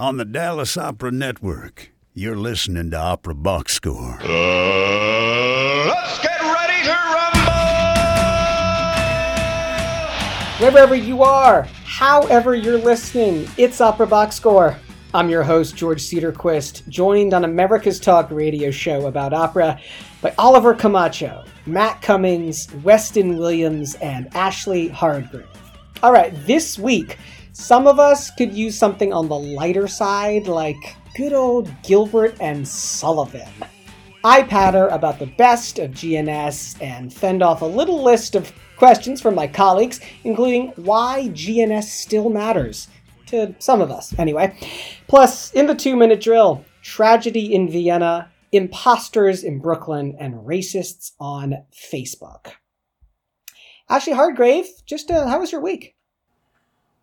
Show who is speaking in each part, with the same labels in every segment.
Speaker 1: on the Dallas Opera Network. You're listening to Opera Box Score.
Speaker 2: Uh, let's get ready to rumble!
Speaker 3: Wherever you are, however you're listening, it's Opera Box Score. I'm your host, George Cedarquist, joined on America's Talk radio show about opera by Oliver Camacho, Matt Cummings, Weston Williams, and Ashley Hardgrave. All right, this week, some of us could use something on the lighter side, like good old Gilbert and Sullivan. I patter about the best of GNS and fend off a little list of questions from my colleagues, including why GNS still matters. To some of us, anyway. Plus, in the two minute drill, tragedy in Vienna, imposters in Brooklyn, and racists on Facebook. Ashley Hardgrave, just uh, how was your week?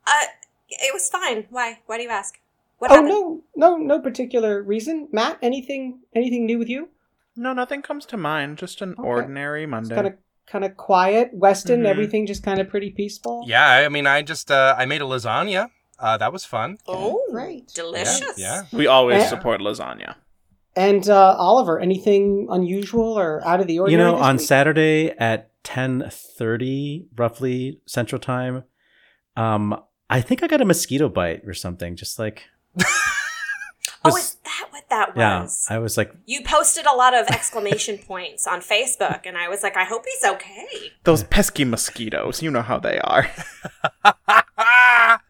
Speaker 4: Uh, it was fine. Why? Why do you ask? What
Speaker 3: oh
Speaker 4: happened?
Speaker 3: no, no, no particular reason. Matt, anything, anything new with you?
Speaker 5: No, nothing comes to mind. Just an ordinary Monday.
Speaker 3: Kind of, kind of quiet. Weston,
Speaker 5: Mhm.
Speaker 3: everything just kind of pretty peaceful.
Speaker 6: Yeah, I mean, I just uh, I made a lasagna. Uh, that was fun.
Speaker 4: Oh,
Speaker 3: Great.
Speaker 4: delicious.
Speaker 6: Yeah.
Speaker 5: we always
Speaker 3: Yeah.
Speaker 5: support lasagna.
Speaker 3: And uh, Oliver, anything unusual or out of the ordinary?
Speaker 7: you know
Speaker 3: this
Speaker 7: on
Speaker 3: week?
Speaker 7: saturday at 10.30 roughly central time um i think i got a mosquito bite or something just like
Speaker 4: Oh, is that what that was?
Speaker 7: yeah i was like
Speaker 4: You posted a lot of exclamation points on Facebook, and I was like, I hope he's okay.
Speaker 5: Those pesky mosquitoes, you know how they are.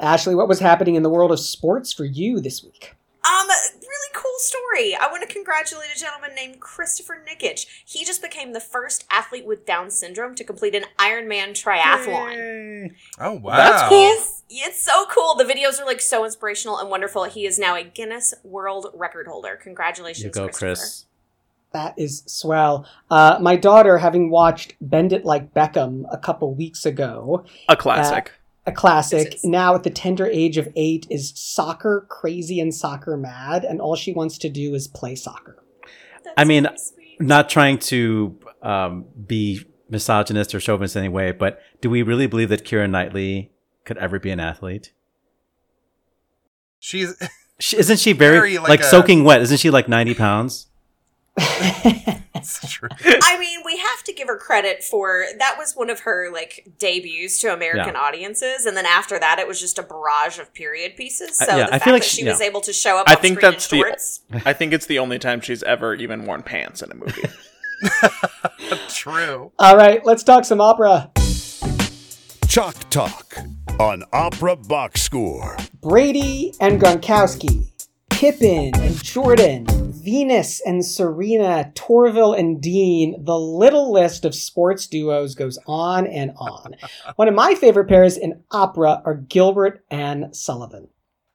Speaker 3: Ashley, what was happening in the world of sports for you this week?
Speaker 4: Um, really cool story. I want to congratulate a gentleman named Christopher Nikic. He just became the first athlete with Down syndrome to complete an Ironman triathlon.
Speaker 6: Oh wow.
Speaker 5: That's cool.
Speaker 4: It's, it's so cool. The videos are like so inspirational and wonderful. He is now a Guinness World Record holder. Congratulations,
Speaker 7: you go chris
Speaker 3: That is swell. Uh, my daughter, having watched Bend It Like Beckham a couple weeks ago,
Speaker 5: A classic.
Speaker 3: A classic,
Speaker 4: This is-
Speaker 3: now at the tender age of eight, is soccer crazy and soccer mad, and all she wants to do is play soccer.
Speaker 4: That's
Speaker 7: I mean,
Speaker 4: sweet.
Speaker 7: not trying to um be misogynist or chauvinist in any way but do we really believe that Keira Knightley could ever be an athlete?
Speaker 6: She's
Speaker 7: she, isn't she very,
Speaker 6: Very,
Speaker 7: like,
Speaker 6: like a-
Speaker 7: soaking wet? Isn't she like 90 pounds
Speaker 6: it's true.
Speaker 4: I mean, we have to give her credit for that was one of her like debuts to American
Speaker 7: Yeah.
Speaker 4: audiences, and then after that, it was just a barrage of period pieces.
Speaker 7: Uh,
Speaker 4: So
Speaker 7: yeah,
Speaker 4: the
Speaker 7: I
Speaker 4: fact
Speaker 7: feel like
Speaker 4: that
Speaker 7: she-
Speaker 4: she was
Speaker 7: yeah.
Speaker 4: able to show up,
Speaker 5: I
Speaker 4: on
Speaker 5: think that's
Speaker 4: in
Speaker 5: the- I think it's the only time she's ever even worn pants in a movie.
Speaker 6: true.
Speaker 3: All right, let's talk some opera.
Speaker 1: Chalk Talk on Opera Box Score.
Speaker 3: Brady and Gronkowski, Pippin and Jordan, Venus and Serena, Torvill and Dean. The little list of sports duos goes on and on. One of my favorite pairs in opera are Gilbert and Sullivan.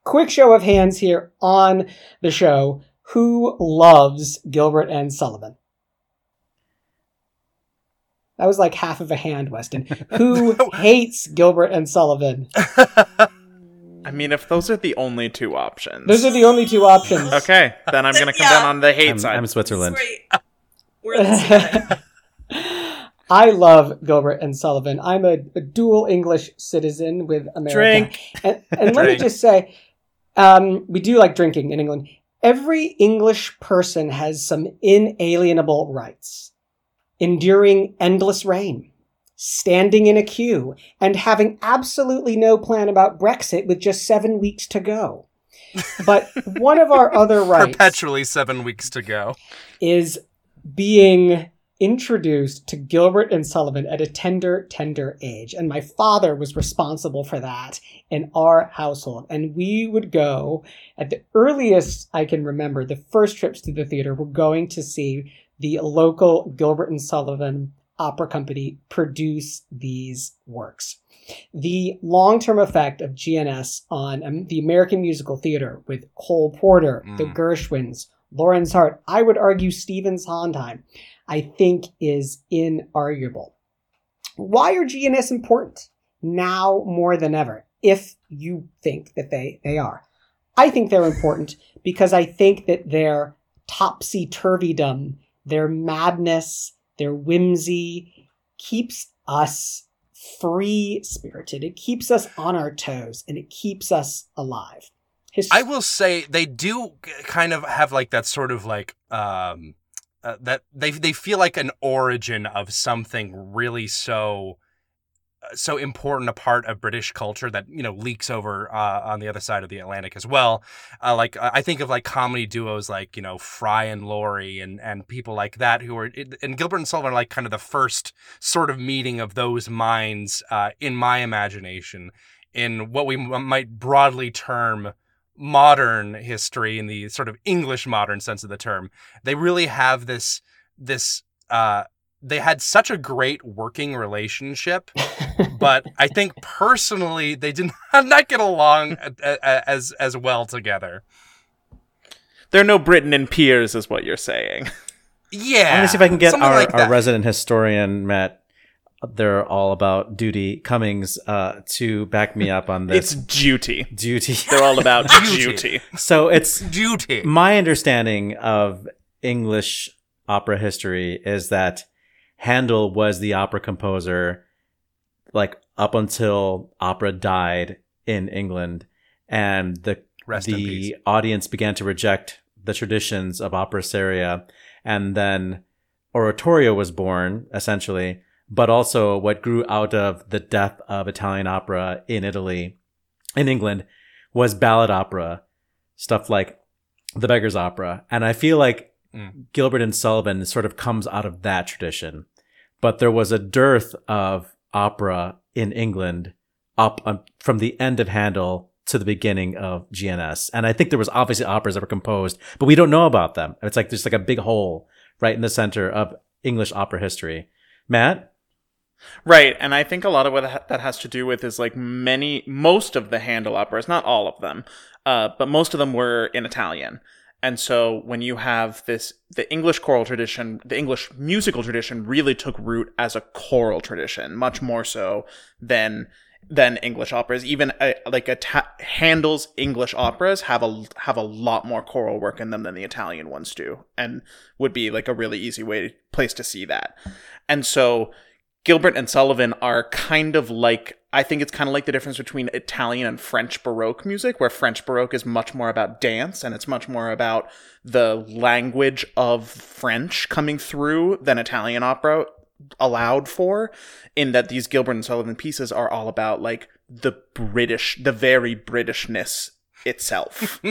Speaker 3: Quick show of hands here on the show. Who loves Gilbert and Sullivan? That was like half of a hand, Weston. Who hates Gilbert and Sullivan?
Speaker 5: I mean, if those are the only two options.
Speaker 3: Those are the only two options.
Speaker 5: Okay, then I'm gonna come
Speaker 4: Yeah.
Speaker 5: down on the hate
Speaker 7: I'm,
Speaker 5: side.
Speaker 7: I'm switzerland
Speaker 4: Sweet. We're the same.
Speaker 3: I love Gilbert and Sullivan. I'm a, a dual English citizen with America.
Speaker 7: Drink.
Speaker 3: And, and let me just say, um, we do like drinking in England. Every English person has some inalienable rights. Enduring endless rain, standing in a queue, and having absolutely no plan about Brexit with just seven weeks to go. But one of our other rights
Speaker 6: Perpetually seven weeks to go.
Speaker 3: is being introduced to Gilbert and Sullivan at a tender, tender age. And my father was responsible for that in our household. And we would go at the earliest I can remember, the first trips to the theater were going to see the local Gilbert and Sullivan opera company produce these works. The long term effect of GNS on um, the American musical theater with Cole Porter, the
Speaker 6: Mm.
Speaker 3: Gershwins, Lorenz Hart, I would argue Stephen Sondheim, I think is inarguable. Why are GNS important now more than ever? If you think that they, they are. I think they're important because I think that their topsy turvydom, their madness, their whimsy keeps us free spirited. It keeps us on our toes and it keeps us alive.
Speaker 6: I will say they do kind of have like that sort of like um uh, that they they feel like an origin of something really so so important a part of British culture that you know leaks over uh, on the other side of the Atlantic as well. Uh, like I think of like comedy duos like you know Fry and Laurie and and people like that who are and Gilbert and Sullivan are like kind of the first sort of meeting of those minds uh, in my imagination in what we might broadly term modern history in the sort of English modern sense of the term. They really have this this uh they had such a great working relationship, but I think personally they did not get along a- a- as as well together.
Speaker 5: They're no Britten and Pears, is what you're saying.
Speaker 6: Yeah,
Speaker 7: I'm gonna see if I can get our,
Speaker 6: like
Speaker 7: our resident historian Matt. They're all about duty Cummings uh, to back me up on this.
Speaker 5: It's duty.
Speaker 7: duty.
Speaker 5: They're all about
Speaker 6: Duty.
Speaker 5: duty.
Speaker 7: so it's
Speaker 6: duty.
Speaker 7: my understanding of English opera history is that Handel was the opera composer like up until opera died in England and the
Speaker 6: Rest
Speaker 7: the audience began to reject the traditions of opera seria and then oratorio was born essentially but also what grew out of the death of Italian opera in Italy in England was ballad opera stuff like the Beggar's Opera. And I feel like
Speaker 6: Mm.
Speaker 7: Gilbert and Sullivan sort of comes out of that tradition. But there was a dearth of opera in England up um, from the end of Handel to the beginning of GNS. And I think there was obviously operas that were composed, but we don't know about them. It's like there's like a big hole right in the center of English opera history. Matt?
Speaker 5: Right, and I think a lot of what that has to do with is like many, most of the Handel operas, not all of them, uh, but most of them were in Italian. And so when you have this, the English choral tradition, the English musical tradition really took root as a choral tradition, much more so than than English operas. Even uh, like a ta- Handel's English operas have a have a lot more choral work in them than the Italian ones do, and would be like a really easy way place to see that. And so Gilbert and Sullivan are kind of like I think it's kind of like the difference between Italian and French Baroque music, where French Baroque is much more about dance and it's much more about the language of French coming through than Italian opera allowed for. In that these Gilbert and Sullivan pieces are all about like the British, the very Britishness itself.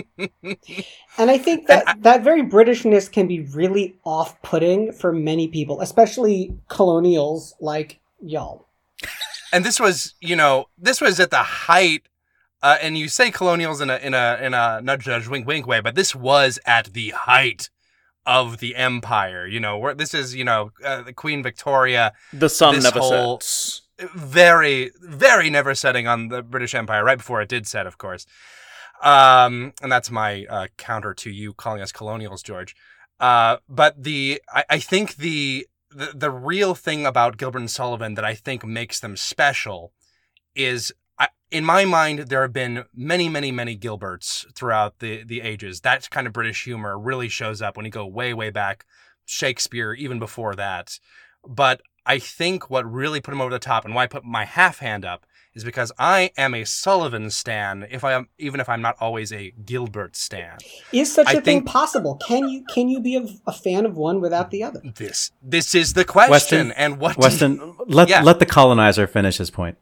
Speaker 3: And I think that that very Britishness can be really off-putting for many people, especially colonials like y'all.
Speaker 6: and this was you know this was at the height uh, and you say colonials in a in a in a nudge nudge wink wink way but this was at the height of the empire you know where this is you know uh, the queen victoria
Speaker 5: the sun
Speaker 6: This
Speaker 5: never
Speaker 6: whole-
Speaker 5: sets.
Speaker 6: very very never setting on the british empire right before it did set of course um and that's my uh, counter to you calling us colonials george uh but the i, I think the, the the real thing about gilbert and sullivan that i think makes them special is I, in my mind there have been many many many gilberts throughout the the ages. That kind of british humor really shows up when you go way way back shakespeare even before that. But I think what really put him over the top and why I put my half hand up is because I am a Sullivan stan, if I am even if I'm not always a Gilbert stan.
Speaker 3: Is such a
Speaker 6: I
Speaker 3: thing possible? Can you can you be a, a fan of one without the other?
Speaker 6: This this is the question.
Speaker 7: Weston,
Speaker 6: and what
Speaker 7: Weston, let
Speaker 6: Yeah.
Speaker 7: let the colonizer finish his point.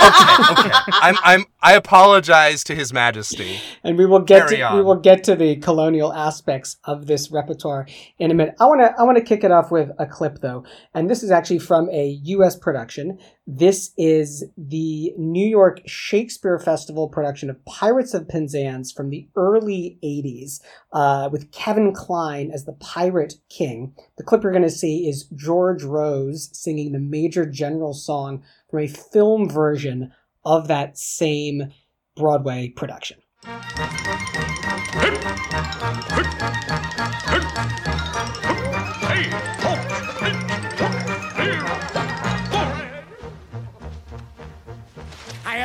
Speaker 6: Okay, okay. I'm I'm I apologize to His Majesty.
Speaker 3: And we will get
Speaker 6: Carry
Speaker 3: to
Speaker 6: on.
Speaker 3: we will get to the colonial aspects of this repertoire in a minute. I want to I want to kick it off with a clip though, and this is actually from a U.S. production. This is the New York Shakespeare Festival production of Pirates of Penzance from the early '80s, uh, with Kevin Kline as the Pirate King. The clip you're going to see is George Rose singing the Major General song from a film version of that same Broadway production.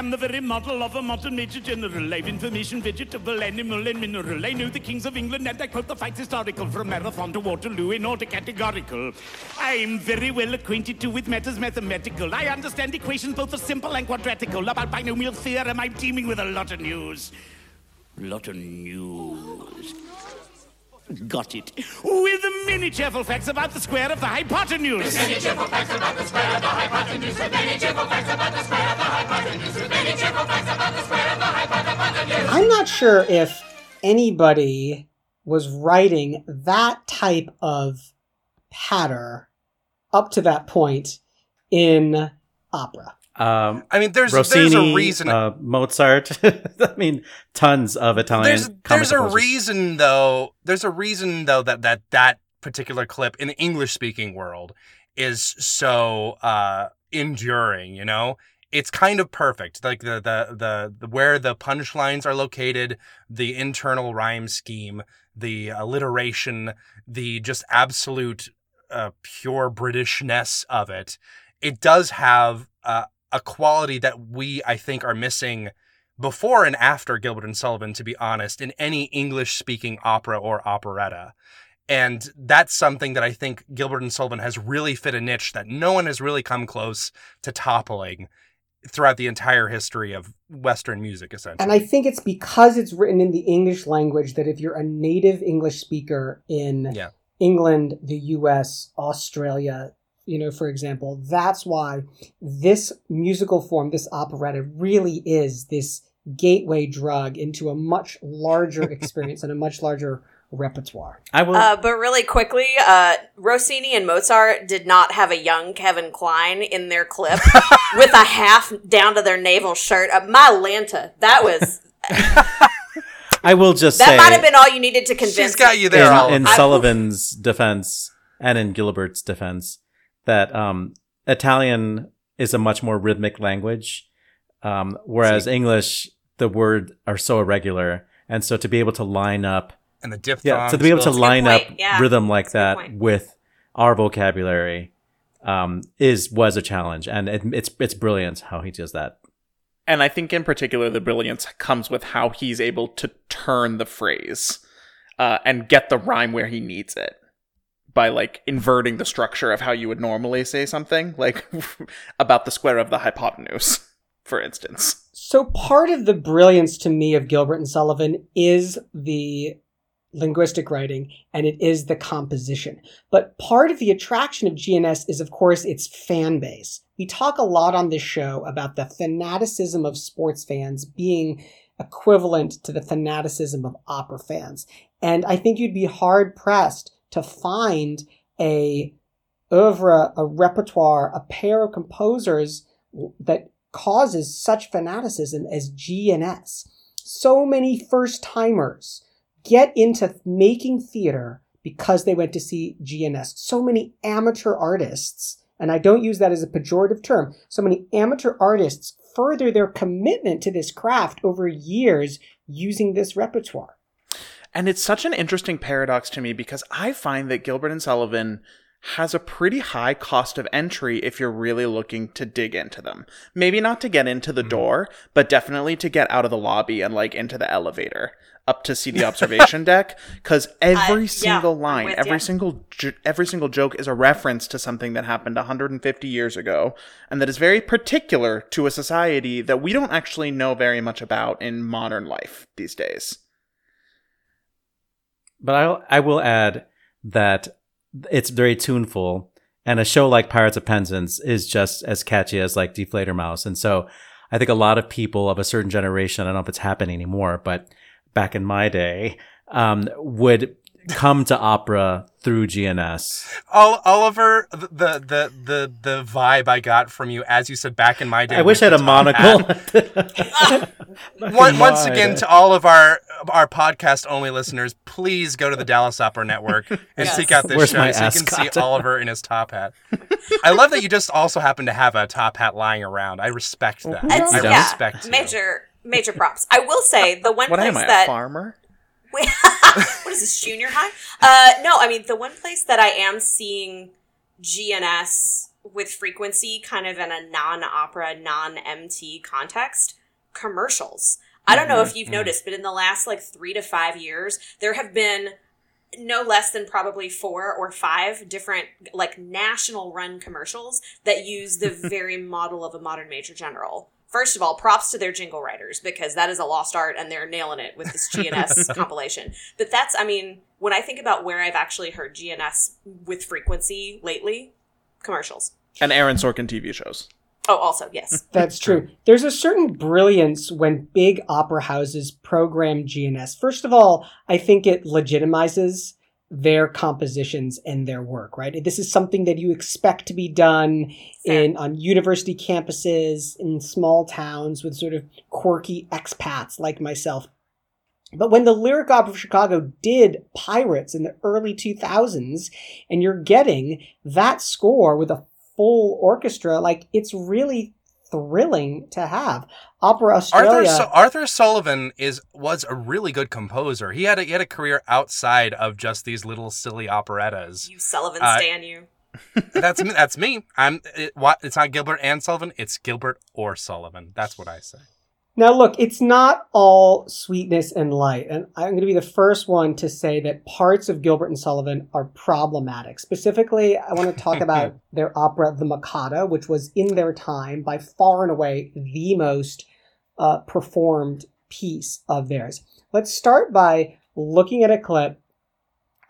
Speaker 8: Am the very model of a modern major general. I've information, vegetable, animal, and mineral. I know the kings of England, and I quote the facts historical from Marathon to Waterloo in order categorical. I'm very well acquainted too with matters mathematical. I understand equations both for simple and quadratical. About binomial theorem, I'm teeming with a lot of news. Lot of news. Got it. With the many cheerful facts about the square of the hypotenuse. Many cheerful facts about the square of the hypotenuse. Many cheerful facts about the square of the hypotenuse. Many cheerful facts about the square of the hypotenuse.
Speaker 3: I'm not sure if anybody was writing that type of patter up to that point in opera.
Speaker 7: Um,
Speaker 6: I mean, there's
Speaker 7: Rossini,
Speaker 6: there's a reason.
Speaker 7: uh, Mozart. I mean, tons of Italian.
Speaker 6: there's there's a reason though. There's a reason though that that that particular clip in the English speaking world is so uh enduring. You know, it's kind of perfect. Like the the the, the where the punchlines are located, the internal rhyme scheme, the alliteration, the just absolute uh, pure Britishness of it. It does have uh, a quality that we, I think, are missing before and after Gilbert and Sullivan, to be honest, in any English speaking opera or operetta. And that's something that I think Gilbert and Sullivan has really fit a niche that no one has really come close to toppling throughout the entire history of Western music, essentially.
Speaker 3: And I think it's because it's written in the English language that if you're a native English speaker in
Speaker 6: Yeah.
Speaker 3: England, the US, Australia, you know, for example, that's why this musical form, this operetta, really is this gateway drug into a much larger experience and a much larger repertoire.
Speaker 7: I will.
Speaker 4: Uh, but really quickly, uh, Rossini and Mozart did not have a young Kevin Kline in their clip with a half down to their navel shirt. Uh, my Lanta, that was
Speaker 7: I will just
Speaker 4: that
Speaker 7: say
Speaker 4: might have been all you needed to convince.
Speaker 6: She's got you there,
Speaker 7: in, in Sullivan's defense and in Gilbert's defense that um, Italian is a much more rhythmic language, um, whereas English the words are so irregular, and so to be able to line up,
Speaker 6: and the diphthongs.
Speaker 7: yeah, so to be able to line up
Speaker 4: yeah.
Speaker 7: rhythm like
Speaker 4: That's
Speaker 7: that with our vocabulary um, is was a challenge, and it, it's it's brilliant how he does that.
Speaker 5: And I think in particular, the brilliance comes with how he's able to turn the phrase uh, and get the rhyme where he needs it by like inverting the structure of how you would normally say something, like about the square of the hypotenuse, for instance.
Speaker 3: So part of the brilliance to me of Gilbert and Sullivan is the linguistic writing and it is the composition. But part of the attraction of GNS is of course its fan base. We talk a lot on this show about the fanaticism of sports fans being equivalent to the fanaticism of opera fans. And I think you'd be hard pressed to find a oeuvre, a repertoire, a pair of composers that causes such fanaticism as G and S. So many first timers get into making theater because they went to see G and S. So many amateur artists, and I don't use that as a pejorative term, so many amateur artists further their commitment to this craft over years using this repertoire.
Speaker 5: And it's such an interesting paradox to me because I find that Gilbert and Sullivan has a pretty high cost of entry if you're really looking to dig into them. Maybe not to get into the mm-hmm. door, but definitely to get out of the lobby and like into the elevator up to see the observation deck cuz every
Speaker 4: yeah,
Speaker 5: single
Speaker 4: I'm
Speaker 5: line, every
Speaker 4: ya.
Speaker 5: single jo- every single joke is a reference to something that happened 150 years ago and that is very particular to a society that we don't actually know very much about in modern life these days.
Speaker 7: But I I will add that it's very tuneful, and a show like Pirates of Penzance is just as catchy as like Die Fledermaus, and so I think a lot of people of a certain generation, I don't know if it's happening anymore, but back in my day, um, would come to opera through GNS.
Speaker 6: Oliver, the, the the the vibe I got from you as you said back in my day.
Speaker 7: I wish I had a monocle.
Speaker 6: hat.
Speaker 7: Back
Speaker 6: One,
Speaker 7: in
Speaker 6: once again, to all of our our podcast only listeners, please go to the Dallas Opera Network and
Speaker 4: Yes.
Speaker 6: seek out this
Speaker 7: Where's
Speaker 6: show
Speaker 7: my
Speaker 6: so you can see Oliver in his top hat. I love that you just also happen to have a top hat lying around. I respect that.
Speaker 4: It's,
Speaker 6: I
Speaker 4: yeah,
Speaker 6: respect you.
Speaker 4: major major props. I will say the one
Speaker 5: What
Speaker 4: place
Speaker 5: am I, a
Speaker 4: that
Speaker 5: farmer?
Speaker 4: Wait, what is this junior high? Uh, no, I mean the one place that I am seeing GNS with frequency, kind of in a non-opera, non-MT context, commercials. I don't know if you've noticed, but in the last like three to five years, there have been no less than probably four or five different like national run commercials that use the very model of a modern major general First of all, props to their jingle writers because that is a lost art and they're nailing it with this GNS compilation. But that's, I mean, when I think about where I've actually heard GNS with frequency lately, commercials.
Speaker 5: And Aaron Sorkin TV shows.
Speaker 4: Oh, also, yes.
Speaker 3: That's true. There's a certain brilliance when big opera houses program GNS. First of all, I think it legitimizes their compositions and their work, right? This is something that you expect to be done in on university campuses in small towns with sort of quirky expats like myself. But when the Lyric Opera of Chicago did Pirates in the early 2000s, and you're getting that score with a full orchestra, like it's really thrilling to have. Opera Australia.
Speaker 6: Arthur, so- Arthur Sullivan is was a really good composer. He had a, he had a career outside of just these little silly operettas.
Speaker 4: You Sullivan
Speaker 6: Uh,
Speaker 4: stan you.
Speaker 6: That's me. That's me. I'm. It, what? It's not Gilbert and Sullivan. It's Gilbert or Sullivan. That's what I say.
Speaker 3: Now, look, it's not all sweetness and light. And I'm going to be the first one to say that parts of Gilbert and Sullivan are problematic. Specifically, I want to talk about their opera, The Mikado, which was in their time by far and away the most uh, performed piece of theirs. Let's start by looking at a clip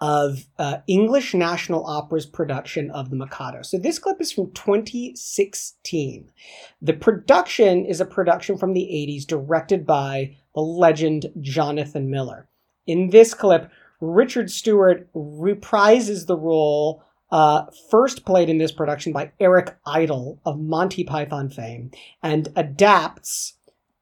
Speaker 3: of uh, English National Opera's production of The Mikado. So this clip is from 2016. The production is a production from the 80s directed by the legend Jonathan Miller. In this clip, Richard Stewart reprises the role uh, first played in this production by Eric Idle of Monty Python fame and adapts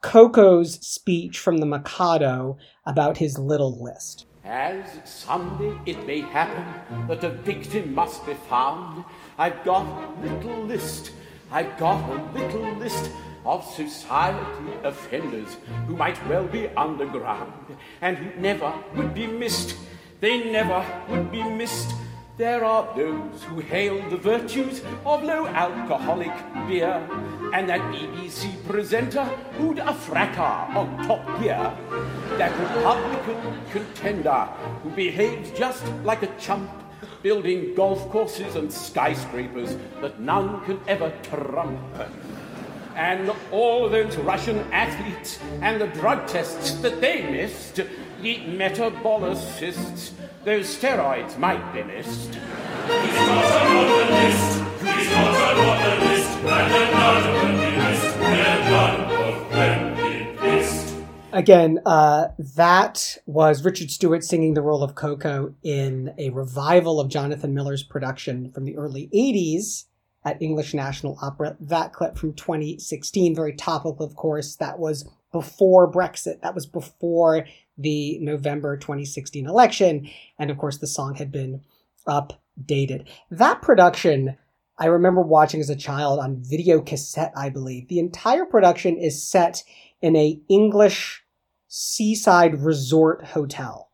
Speaker 3: Ko-Ko's speech from the Mikado about his little list.
Speaker 8: As someday it may happen that a victim must be found, I've got a little list, I've got a little list of society offenders who might well be underground and who never would be missed. They never would be missed. There are those who hail the virtues of low alcoholic beer, and that BBC presenter who'd a fracas on Top Gear. That Republican contender who behaves just like a chump, building golf courses and skyscrapers that none can ever trump. And all those Russian athletes and the drug tests that they missed, the metabolicists, those steroids might be missed. He's not on the list. He's not on the list. And none of them be missed. And none of them.
Speaker 3: Again, uh, that was Richard Stewart singing the role of Ko-Ko in a revival of Jonathan Miller's production from the early 80s at English National Opera. That clip from 2016, very topical, of course. That was before Brexit. That was before the November 2016 election. And of course, the song had been updated. That production, I remember watching as a child on video cassette, I believe. The entire production is set in a English seaside resort hotel.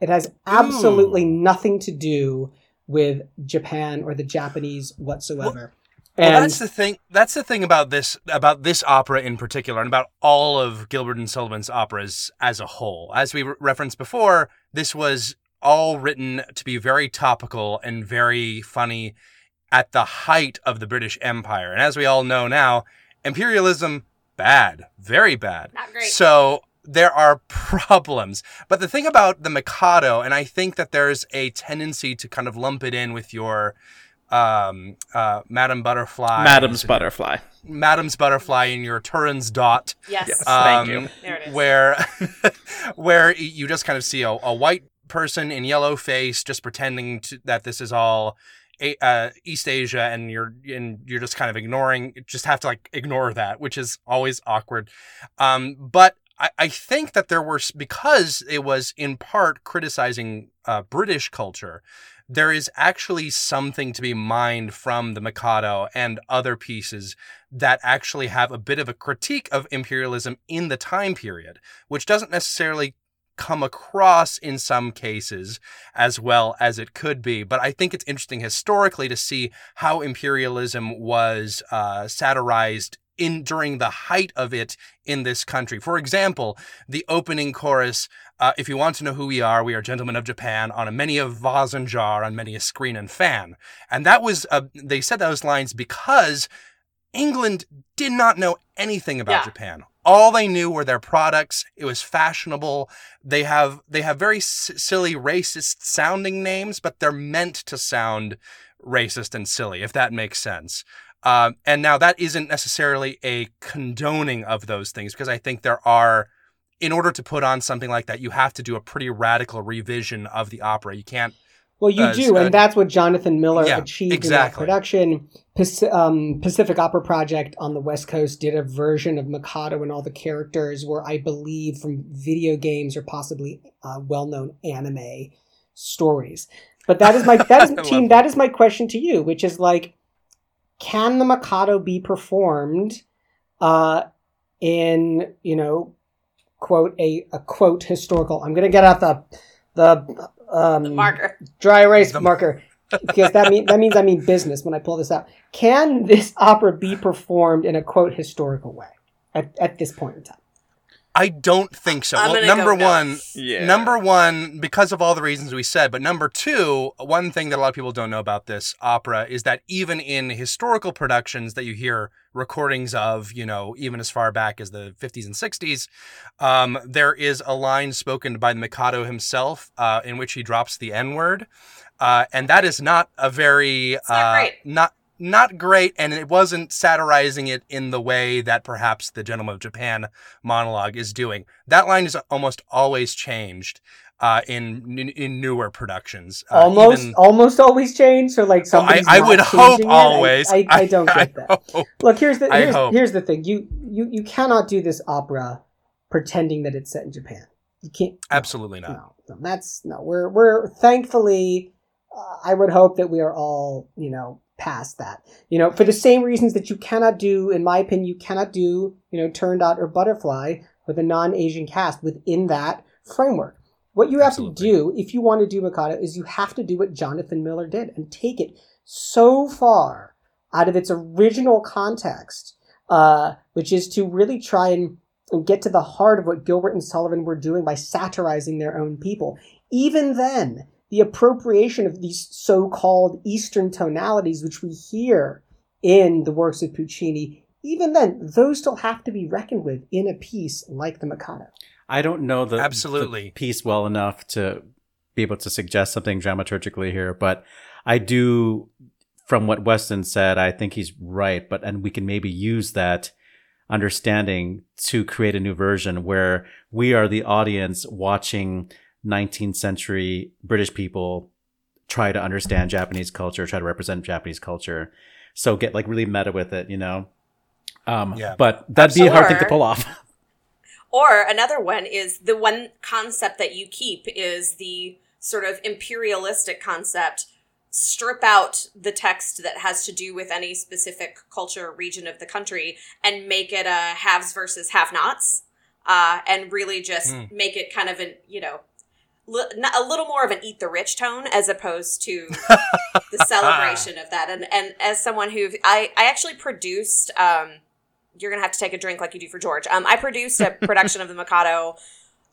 Speaker 3: It has absolutely hmm. nothing to do with Japan or the Japanese whatsoever.
Speaker 6: Well, that's the thing. That's the thing about this about this opera in particular, and about all of Gilbert and Sullivan's operas as a whole. As we re- referenced before, this was all written to be very topical and very funny at the height of the British Empire. And as we all know now, imperialism bad, very bad.
Speaker 4: Not great.
Speaker 6: So there are problems. But the thing about the Mikado, and I think that there's a tendency to kind of lump it in with your um, uh, Madame Butterfly,
Speaker 5: Madama Butterfly.
Speaker 6: Madama Butterfly in your Turandot.
Speaker 4: Yes.
Speaker 5: Thank
Speaker 6: um,
Speaker 5: you.
Speaker 4: There it is.
Speaker 6: Where, where you just kind of see a, a white person in yellow face just pretending to, that this is all a, uh, East Asia, and you're and you're just kind of ignoring. Just have to like ignore that, which is always awkward. Um, but I, I think that there were because it was in part criticizing uh, British culture. There is actually something to be mined from the Mikado and other pieces that actually have a bit of a critique of imperialism in the time period, which doesn't necessarily come across in some cases as well as it could be. But I think it's interesting historically to see how imperialism was uh, satirized in during the height of it in this country. For example, the opening chorus, uh, if you want to know who we are, we are gentlemen of Japan, on a many a vase and jar, on many a screen and fan. And that was, uh, they said those lines because England did not know anything about
Speaker 4: Yeah.
Speaker 6: Japan. All they knew were their products. It was fashionable. They have they have very s- silly racist sounding names, but they're meant to sound racist and silly, if that makes sense. Um, and now that isn't necessarily a condoning of those things because I think there are, in order to put on something like that, you have to do a pretty radical revision of the opera. You can't.
Speaker 3: Well, you
Speaker 6: as
Speaker 3: do,
Speaker 6: a-
Speaker 3: and that's what Jonathan Miller
Speaker 6: Yeah,
Speaker 3: achieved in that production. Pac- um, Pacific Opera Project on the West Coast did a version of Mikado and all the characters were, I believe, from video games or possibly uh, well-known anime stories. But that is my that is team. That is my question to you, which is like, can the Mikado be performed uh, in you know quote a, a quote historical? I'm gonna get out the the um,
Speaker 4: The marker.
Speaker 3: dry erase
Speaker 6: The-
Speaker 3: marker because that mean that means I mean business when I pull this out. Can this opera be performed in a quote historical way at, at this point in time?
Speaker 6: I don't think so.
Speaker 4: I'm
Speaker 6: well, number
Speaker 4: go
Speaker 6: one,
Speaker 5: Yeah.
Speaker 6: number one, because of all the reasons we said, but number two, one thing that a lot of people don't know about this opera is that even in historical productions that you hear recordings of, you know, even as far back as the 50s and 60s, um, there is a line spoken by the Mikado himself uh, in which he drops the N word. Uh, and that is not a very
Speaker 4: not
Speaker 6: uh,
Speaker 4: great.
Speaker 6: not not great, and it wasn't satirizing it in the way that perhaps the Gentleman of Japan monologue is doing. That line is almost always changed uh, in, in in newer productions. Uh,
Speaker 3: almost
Speaker 6: even-
Speaker 3: almost always changed, So like
Speaker 6: Well, I, I would hope
Speaker 3: it?
Speaker 6: Always.
Speaker 3: I, I, don't get that.
Speaker 6: hope.
Speaker 3: Look, here's the here's, here's the thing. You you you cannot do this opera pretending that it's set in Japan. You can't. no.
Speaker 6: Absolutely not.
Speaker 3: No, no, that's no. We're we're thankfully. Uh, I would hope that we are all you know past that. You know, for the same reasons that you cannot do, in my opinion, you cannot do you know Turandot or Butterfly with a non-Asian cast within that framework. What you have
Speaker 6: Absolutely.
Speaker 3: to do if you want to do Mikado is you have to do what Jonathan Miller did and take it so far out of its original context, uh, which is to really try and, and get to the heart of what Gilbert and Sullivan were doing by satirizing their own people. Even then, the appropriation of these so-called Eastern tonalities, which we hear in the works of Puccini, even then, those still have to be reckoned with in a piece like the Mikado.
Speaker 7: I don't know the,
Speaker 6: Absolutely.
Speaker 7: the piece well enough to be able to suggest something dramaturgically here, but I do, from what Weston said, I think he's right. But and we can maybe use that understanding to create a new version where we are the audience watching 19th century British people try to understand Japanese culture, try to represent Japanese culture. So get like really meta with it, you know. Um,
Speaker 6: Yeah.
Speaker 7: but that'd be a hard thing to pull off.
Speaker 4: Or another one is the one concept that you keep is the sort of imperialistic concept. Strip out the text that has to do with any specific culture or region of the country and make it a haves versus have nots. Uh, and really just
Speaker 6: Mm.
Speaker 4: make it kind of an, you know, li- not- a little more of an eat the rich tone as opposed to the celebration of that. And and as someone who I I actually produced um you're gonna have to take a drink like you do for George. Um I produced a production of the Mikado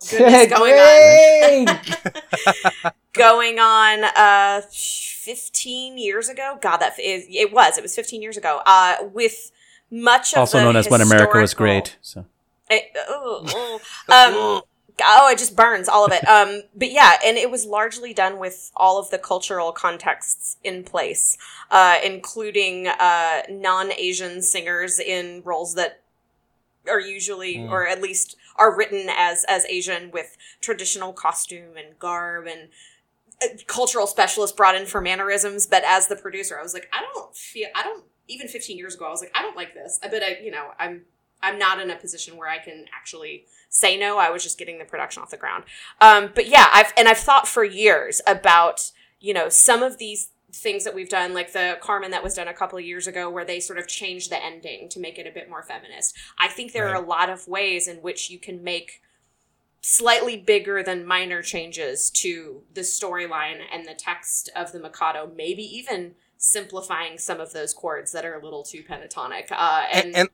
Speaker 4: goodness going on going on uh 15 years ago. God that it, it was. It was 15 years ago. Uh with much of
Speaker 7: also
Speaker 4: the
Speaker 7: known as When America Was Great. So.
Speaker 4: it, oh, oh. um, oh, it just burns all of it. Um, but yeah, and it was largely done with all of the cultural contexts in place, uh, including uh, non-Asian singers in roles that are usually,
Speaker 6: Mm.
Speaker 4: or at least are written as as Asian with traditional costume and garb and uh, cultural specialists brought in for mannerisms. But as the producer, I was like, I don't feel, I don't. Even 15 years ago, I was like, I don't like this. I bet I, you know, I'm I'm not in a position where I can actually say no. I was just getting the production off the ground. Um, but yeah, I've and I've thought for years about you know some of these things that we've done, like the Carmen that was done a couple of years ago, where they sort of changed the ending to make it a bit more feminist. I think there are a lot of ways in which you can make slightly bigger than minor changes to the storyline and the text of the Mikado, maybe even simplifying some of those chords that are a little too pentatonic. Uh, and,
Speaker 6: And, and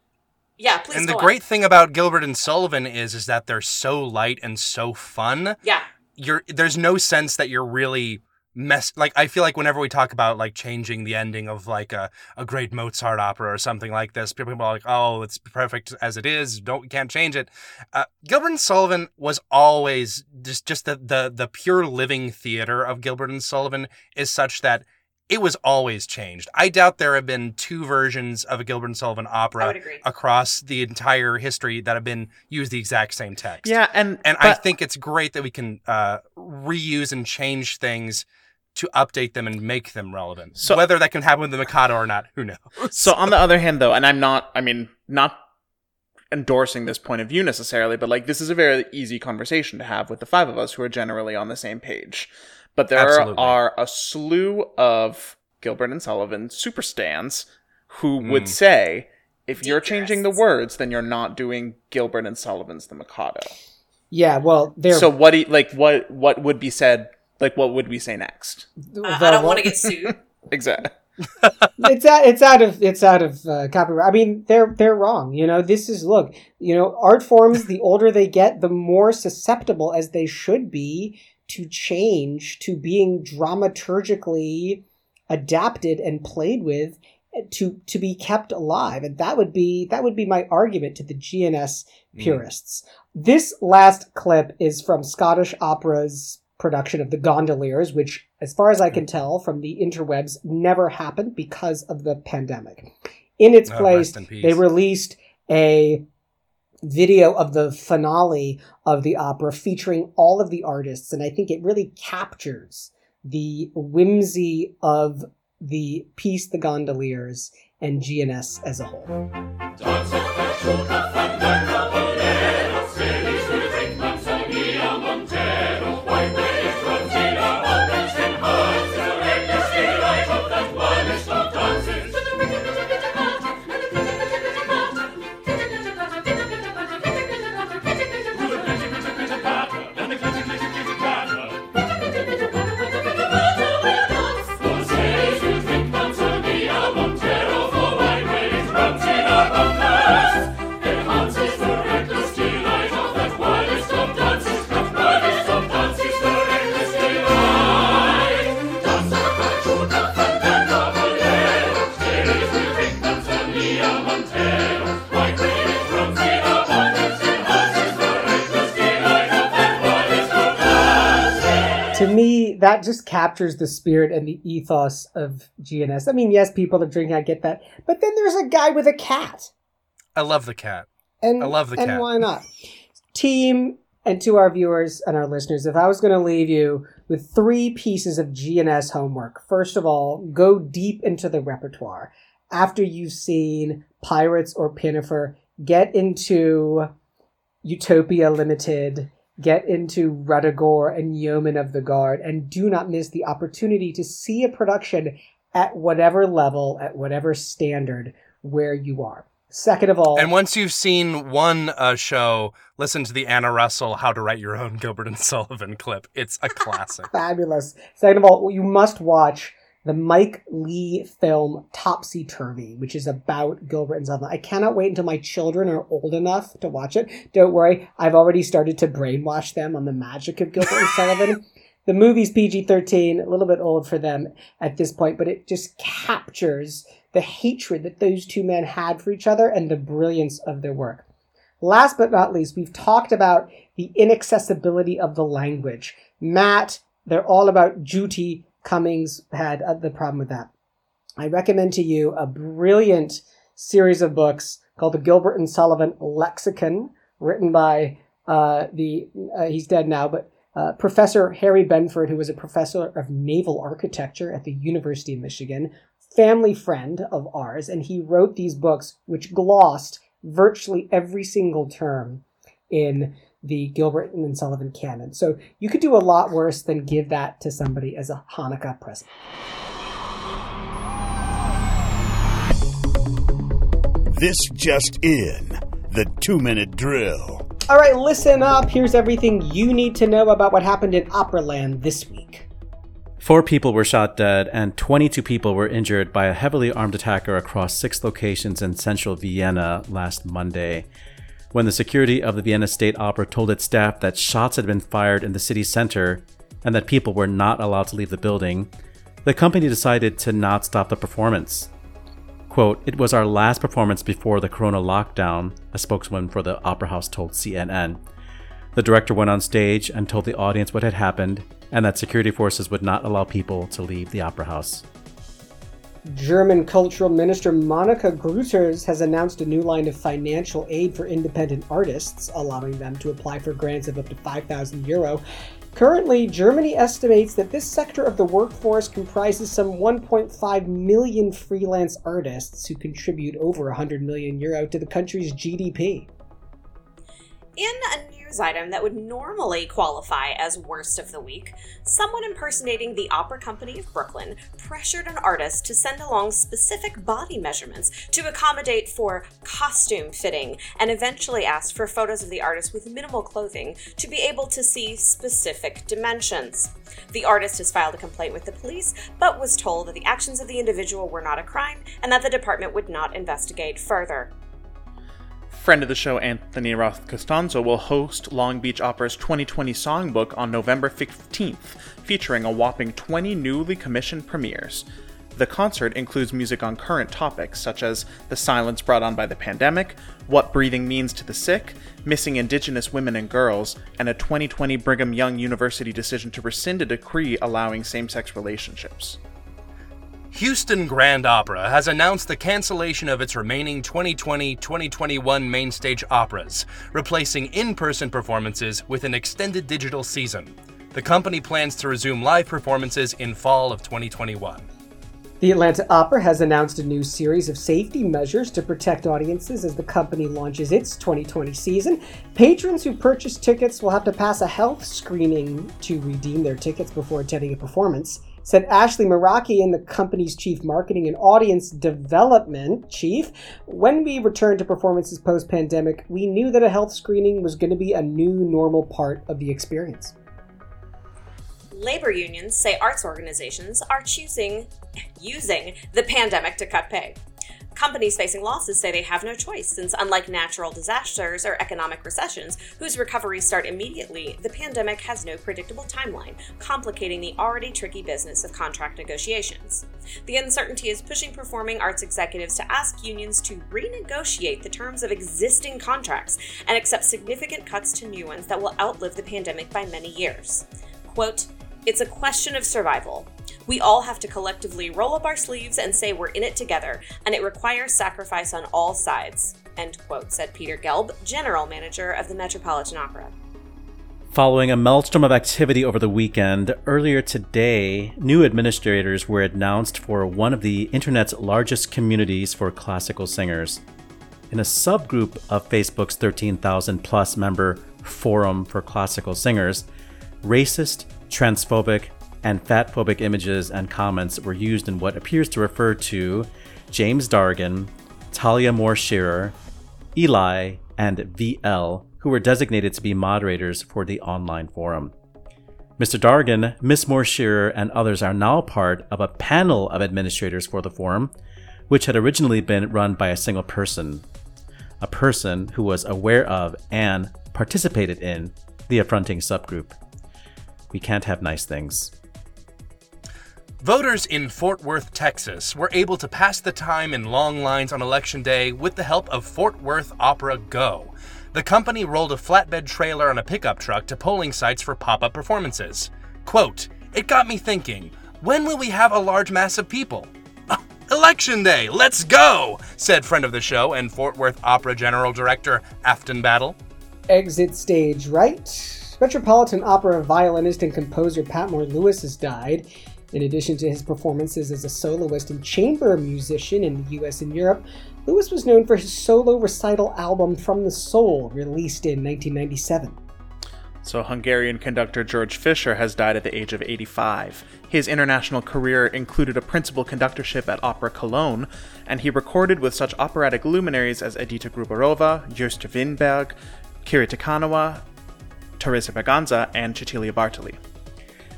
Speaker 4: yeah, please.
Speaker 6: and the
Speaker 4: on.
Speaker 6: great thing about Gilbert and Sullivan is is that they're so light and so fun.
Speaker 4: yeah,
Speaker 6: You're there's no sense that you're really mess like I feel like whenever we talk about like changing the ending of like a, a great Mozart opera or something like this, people are like, "Oh, it's perfect as it is. Don't can't change it." Uh, Gilbert and Sullivan was always just just the the the pure living theater of Gilbert and Sullivan is such that it was always changed. I doubt there have been two versions of a Gilbert and Sullivan opera across the entire history that have been used the exact same text.
Speaker 5: Yeah, and
Speaker 6: And I think it's great that we can uh, reuse and change things to update them and make them relevant.
Speaker 5: So-
Speaker 6: Whether that can happen with the Mikado or not, who knows?
Speaker 5: So on the other hand, though, and I'm not, I mean, not endorsing this point of view necessarily, but like this is a very easy conversation to have with the five of us who are generally on the same page. But there
Speaker 6: Absolutely.
Speaker 5: are a slew of Gilbert and Sullivan super stands who
Speaker 6: Hmm.
Speaker 5: would say, if you're
Speaker 4: Deep
Speaker 5: changing the words, then you're not doing Gilbert and Sullivan's The Mikado.
Speaker 3: Yeah, well, they're
Speaker 5: So what do you, like what what would be said? Like what would we say next?
Speaker 4: Uh, I don't want to get sued.
Speaker 5: Exactly.
Speaker 3: it's out it's out of it's out of uh, copyright. I mean, they're they're wrong. You know, this is look. You know, art forms. The older they get, the more susceptible as they should be to change, to being dramaturgically adapted and played with, eh, to to be kept alive. And that would be that would be my argument to the GNS purists. This last clip is from Scottish Opera's production of The Gondoliers, which, as far as I can tell from the interwebs, never happened because of the pandemic. In its
Speaker 6: Oh,
Speaker 3: place,
Speaker 6: in
Speaker 3: they released a video of the finale of the opera featuring all of the artists, and I think it really captures the whimsy of the piece The Gondoliers and GNS as a whole. That just captures the spirit and the ethos of GNS. I mean, yes, people are drinking, I get that. But then there's a guy with a cat.
Speaker 6: I love the cat.
Speaker 3: And,
Speaker 6: I love the
Speaker 3: and
Speaker 6: cat.
Speaker 3: why not? Team, and to our viewers and our listeners, if I was going to leave you with three pieces of GNS homework, first of all, go deep into the repertoire. After you've seen Pirates or Pinafore, get into Utopia Limited, get into Ruddigore and Yeoman of the Guard, and do not miss the opportunity to see a production at whatever level, at whatever standard where you are. Second of all,
Speaker 6: And once you've seen one uh, show, listen to the Anna Russell "How to Write Your Own Gilbert and Sullivan" clip. It's a classic.
Speaker 3: fabulous. Second of all, you must watch the Mike Leigh film Topsy Turvy, which is about Gilbert and Sullivan. I cannot wait until my children are old enough to watch it. Don't worry, I've already started to brainwash them on the magic of Gilbert and Sullivan. The movie's PG 13, a little bit old for them at this point, but it just captures the hatred that those two men had for each other and the brilliance of their work. Last but not least, we've talked about the inaccessibility of the language. Matt, they're all about Juti. Cummings had uh, the problem with that. I recommend to you a brilliant series of books called the Gilbert and Sullivan Lexicon, written by uh, the uh, he's dead now, but uh, Professor Harry Benford, who was a professor of naval architecture at the University of Michigan, family friend of ours, and he wrote these books which glossed virtually every single term in the Gilbert and Sullivan canon. So you could do a lot worse than give that to somebody as a Hanukkah present.
Speaker 1: This just in the two minute drill.
Speaker 3: All right, listen up. Here's everything you need to know about what happened in Operaland this week.
Speaker 7: Four people were shot dead and 22 people were injured by a heavily armed attacker across six locations in central Vienna last Monday. When the security of the Vienna State Opera told its staff that shots had been fired in the city center, and that people were not allowed to leave the building, the company decided to not stop the performance. Quote, it was our last performance before the corona lockdown, a spokeswoman for the Opera House told CNN. The director went on stage and told the audience what had happened and that security forces would not allow people to leave the Opera House.
Speaker 3: German Cultural Minister Monika Grütters has announced a new line of financial aid for independent artists, allowing them to apply for grants of up to 5,000 euro. Currently, Germany estimates that this sector of the workforce comprises some 1.5 million freelance artists who contribute over 100 million euro to the country's GDP.
Speaker 4: In a news item that would normally qualify as worst of the week, someone impersonating the Opera Company of Brooklyn pressured an artist to send along specific body measurements to accommodate for costume fitting and eventually asked for photos of the artist with minimal clothing to be able to see specific dimensions. The artist has filed a complaint with the police, but was told that the actions of the individual were not a crime and that the department would not investigate further.
Speaker 5: Friend of the show Anthony Roth Costanzo will host Long Beach Opera's 2020 Songbook on November 15th, featuring a whopping 20 newly commissioned premieres. The concert includes music on current topics such as the silence brought on by the pandemic, what breathing means to the sick, missing Indigenous women and girls, and a 2020 Brigham Young University decision to rescind a decree allowing same sex relationships.
Speaker 6: Houston Grand Opera has announced the cancellation of its remaining 2020 2021 mainstage operas, replacing in person performances with an extended digital season. The company plans to resume live performances in fall of 2021.
Speaker 3: The Atlanta Opera has announced a new series of safety measures to protect audiences as the company launches its 2020 season. Patrons who purchase tickets will have to pass a health screening to redeem their tickets before attending a performance said Ashley Merakian, the company's chief marketing and audience development chief. When we returned to performances post pandemic, we knew that a health screening was going to be a new normal part of the experience.
Speaker 4: Labor unions say arts organizations are choosing using the pandemic to cut pay. Companies facing losses say they have no choice, since unlike natural disasters or economic recessions, whose recoveries start immediately, the pandemic has no predictable timeline, complicating the already tricky business of contract negotiations. The uncertainty is pushing performing arts executives to ask unions to renegotiate the terms of existing contracts and accept significant cuts to new ones that will outlive the pandemic by many years. Quote, it's a question of survival. We all have to collectively roll up our sleeves and say we're in it together, and it requires sacrifice on all sides. End quote, said Peter Gelb, general manager of the Metropolitan Opera.
Speaker 7: Following a maelstrom of activity over the weekend, earlier today, new administrators were announced for one of the internet's largest communities for classical singers. In a subgroup of Facebook's 13,000 plus member Forum for Classical Singers, racist, transphobic, and fatphobic images and comments were used in what appears to refer to James Dargan, Talia Moore Shearer, Eli, and VL, who were designated to be moderators for the online forum. Mr. Dargan, Miss Moore Shearer, and others are now part of a panel of administrators for the forum, which had originally been run by a single person. A person who was aware of and participated in the affronting subgroup. We can't have nice things.
Speaker 6: Voters in Fort Worth, Texas were able to pass the time in long lines on Election Day with the help of Fort Worth Opera Go. The company rolled a flatbed trailer on a pickup truck to polling sites for pop up performances. Quote, It got me thinking, when will we have a large mass of people? Ah, Election Day, let's go, said friend of the show and Fort Worth Opera General Director Afton Battle.
Speaker 3: Exit stage right. Metropolitan Opera violinist and composer Patmore Lewis has died. In addition to his performances as a soloist and chamber musician in the US and Europe, Lewis was known for his solo recital album From the Soul, released in 1997.
Speaker 5: So, Hungarian conductor George Fischer has died at the age of 85. His international career included a principal conductorship at Opera Cologne, and he recorded with such operatic luminaries as Edita Gruberova, Gösta Winbergh, Kiri Te Kanawa, Teresa Berganza, and Cecilia Bartoli.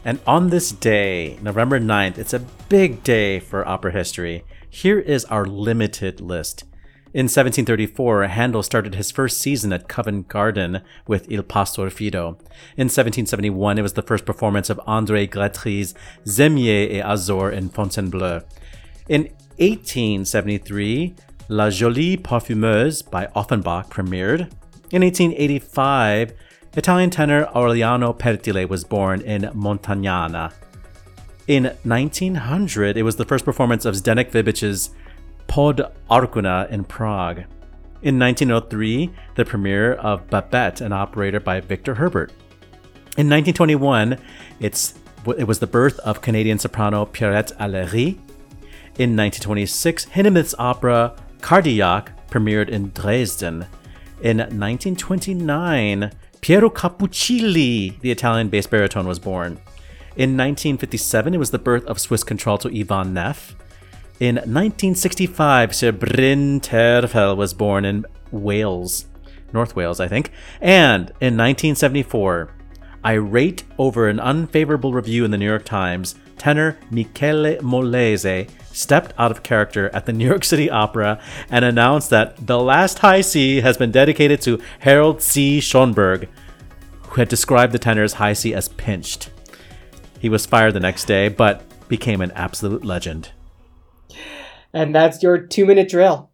Speaker 7: And on this day, November 9th, it's a big day for opera history. Here is our limited list. In 1734, Handel started his first season at Covent Garden with Il Pastor Fido. In 1771, it was the first performance of André Grétry's Zémire et Azor in Fontainebleau. In 1873, La Jolie Parfumeuse by Offenbach premiered. In 1885, Italian tenor Aureliano Pertile was born in Montagnana. In 1900, it was the first performance of Zdeněk Fibich's Pád Arkuna in Prague. In 1903, the premiere of Babette, an operetta by Victor Herbert. In 1921, it's, it was the birth of Canadian soprano Pierrette Alarie. In 1926, Hindemith's opera Cardillac premiered in Dresden. In 1929, Piero Cappuccilli, the Italian bass baritone, was born. In 1957, it was the birth of Swiss contralto Yvonne Naef. In 1965, Sir Bryn Terfel was born in Wales, North Wales, I think. And in 1974, irate over an unfavorable review in the New York Times, tenor Michele Molese stepped out of character at the New York City Opera and announced that the last high C has been dedicated to Harold C. Schonberg, who had described the tenor's high C as pinched. He was fired the next day, but became an absolute legend.
Speaker 3: And that's your two minute drill.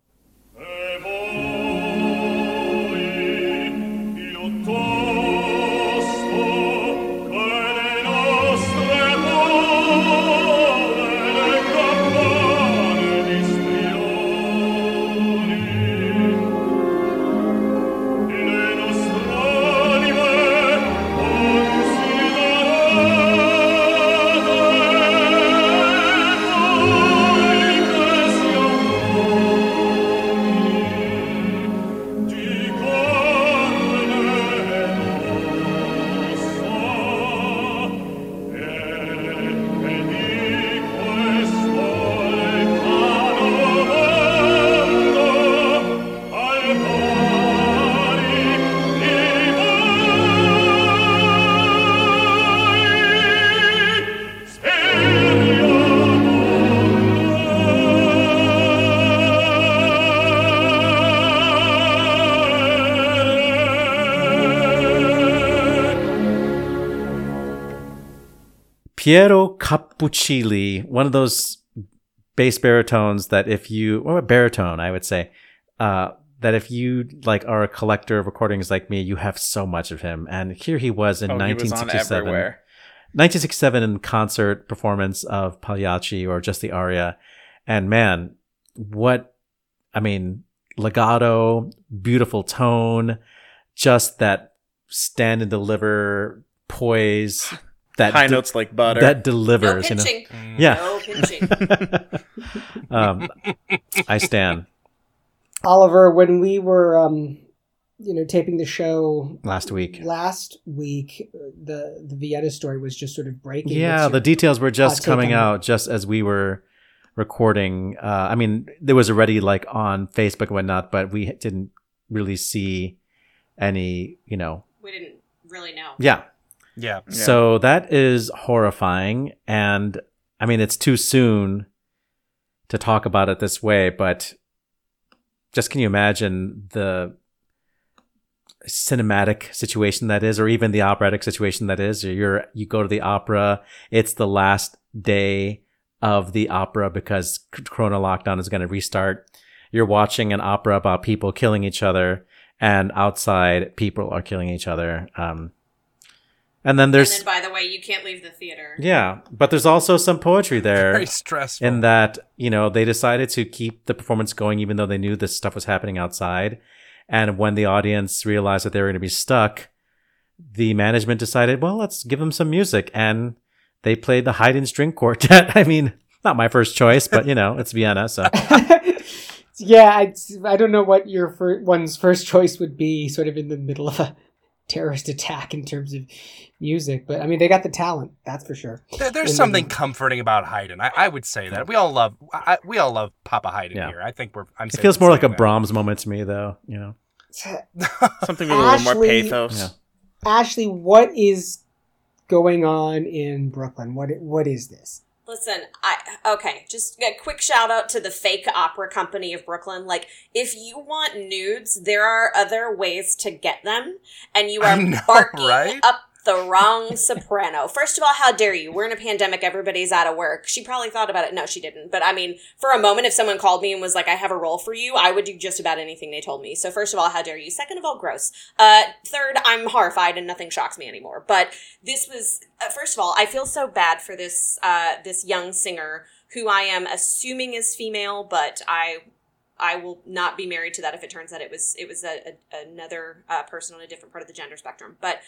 Speaker 7: Piero Cappuccilli, one of those bass baritones that if you, or a baritone, I would say, uh, that if you like are a collector of recordings like me, you have so much of him. And here he was in
Speaker 5: Oh, he was on
Speaker 7: 1967.
Speaker 5: everywhere.
Speaker 7: 1967 in concert performance of Pagliacci or just the aria. And man, what, I mean, legato, beautiful tone, just that stand and deliver poise that
Speaker 5: High
Speaker 7: de-
Speaker 5: notes like butter.
Speaker 7: that
Speaker 4: No
Speaker 7: delivers, you know.
Speaker 4: pinching.
Speaker 7: Yeah.
Speaker 4: No pinching.
Speaker 7: um, I stand
Speaker 3: Oliver, when we were, um, you know, taping the show
Speaker 7: last week.
Speaker 3: last week, uh, the the Vienna story was just sort of breaking.
Speaker 7: Yeah, the details were just
Speaker 3: hot
Speaker 7: coming out just as we were recording. Uh, I mean, there was already like on Facebook and whatnot, but we didn't really see any, you know.
Speaker 4: we didn't really know.
Speaker 7: Yeah.
Speaker 6: Yeah.
Speaker 7: So that is horrifying. And I mean, it's too soon to talk about it this way, but just can you imagine the cinematic situation that is, or even the operatic situation that is? You're, you go to the opera, it's the last day of the opera because Corona lockdown is going to restart. You're watching an opera about people killing each other, and outside people are killing each other. Um, and then there's
Speaker 4: and then, by the way, you can't leave the theater.
Speaker 7: yeah, but there's also some poetry there
Speaker 6: Very stressful.
Speaker 7: in that, you know, they decided to keep the performance going even though they knew this stuff was happening outside. And when the audience realized that they were going to be stuck, the management decided, well, let's give them some music. And they played the Haydn String Quartet. I mean, not my first choice, but, you know, it's Vienna. So,
Speaker 3: yeah, I, I don't know what your fir- one's first choice would be, sort of in the middle of a terrorist attack in terms of music. But I mean, they got the talent, that's for sure.
Speaker 6: There- there's
Speaker 3: And
Speaker 6: something
Speaker 3: then-
Speaker 6: comforting about Haydn. I, I would say that we all love I, we all love Papa Haydn
Speaker 7: Yeah.
Speaker 6: here. I think we're. I'm.
Speaker 7: it feels more like a
Speaker 6: saying that.
Speaker 7: Brahms moment to me, though, you know.
Speaker 5: Something with a little more pathos.
Speaker 7: Yeah.
Speaker 3: Ashley, what is going on in Brooklyn? What what is this?
Speaker 4: Listen, I okay, just a quick shout out to the fake opera company of Brooklyn. Like, if you want nudes, there are other ways to get them, and you are
Speaker 6: know,
Speaker 4: barking
Speaker 6: right?
Speaker 4: up the wrong soprano. First of all, how dare you? We're in a pandemic, everybody's out of work. She probably thought about it. No, she didn't. But I mean, for a moment, if someone called me and was like, I have a role for you, I would do just about anything they told me. So first of all, how dare you? Second of all, gross. Uh, third, I'm horrified and nothing shocks me anymore. But this was, uh, first of all, I feel so bad for this, uh, this young singer who I am assuming is female, but I I will not be married to that if it turns out it was it was a, a, another uh, person on a different part of the gender spectrum. But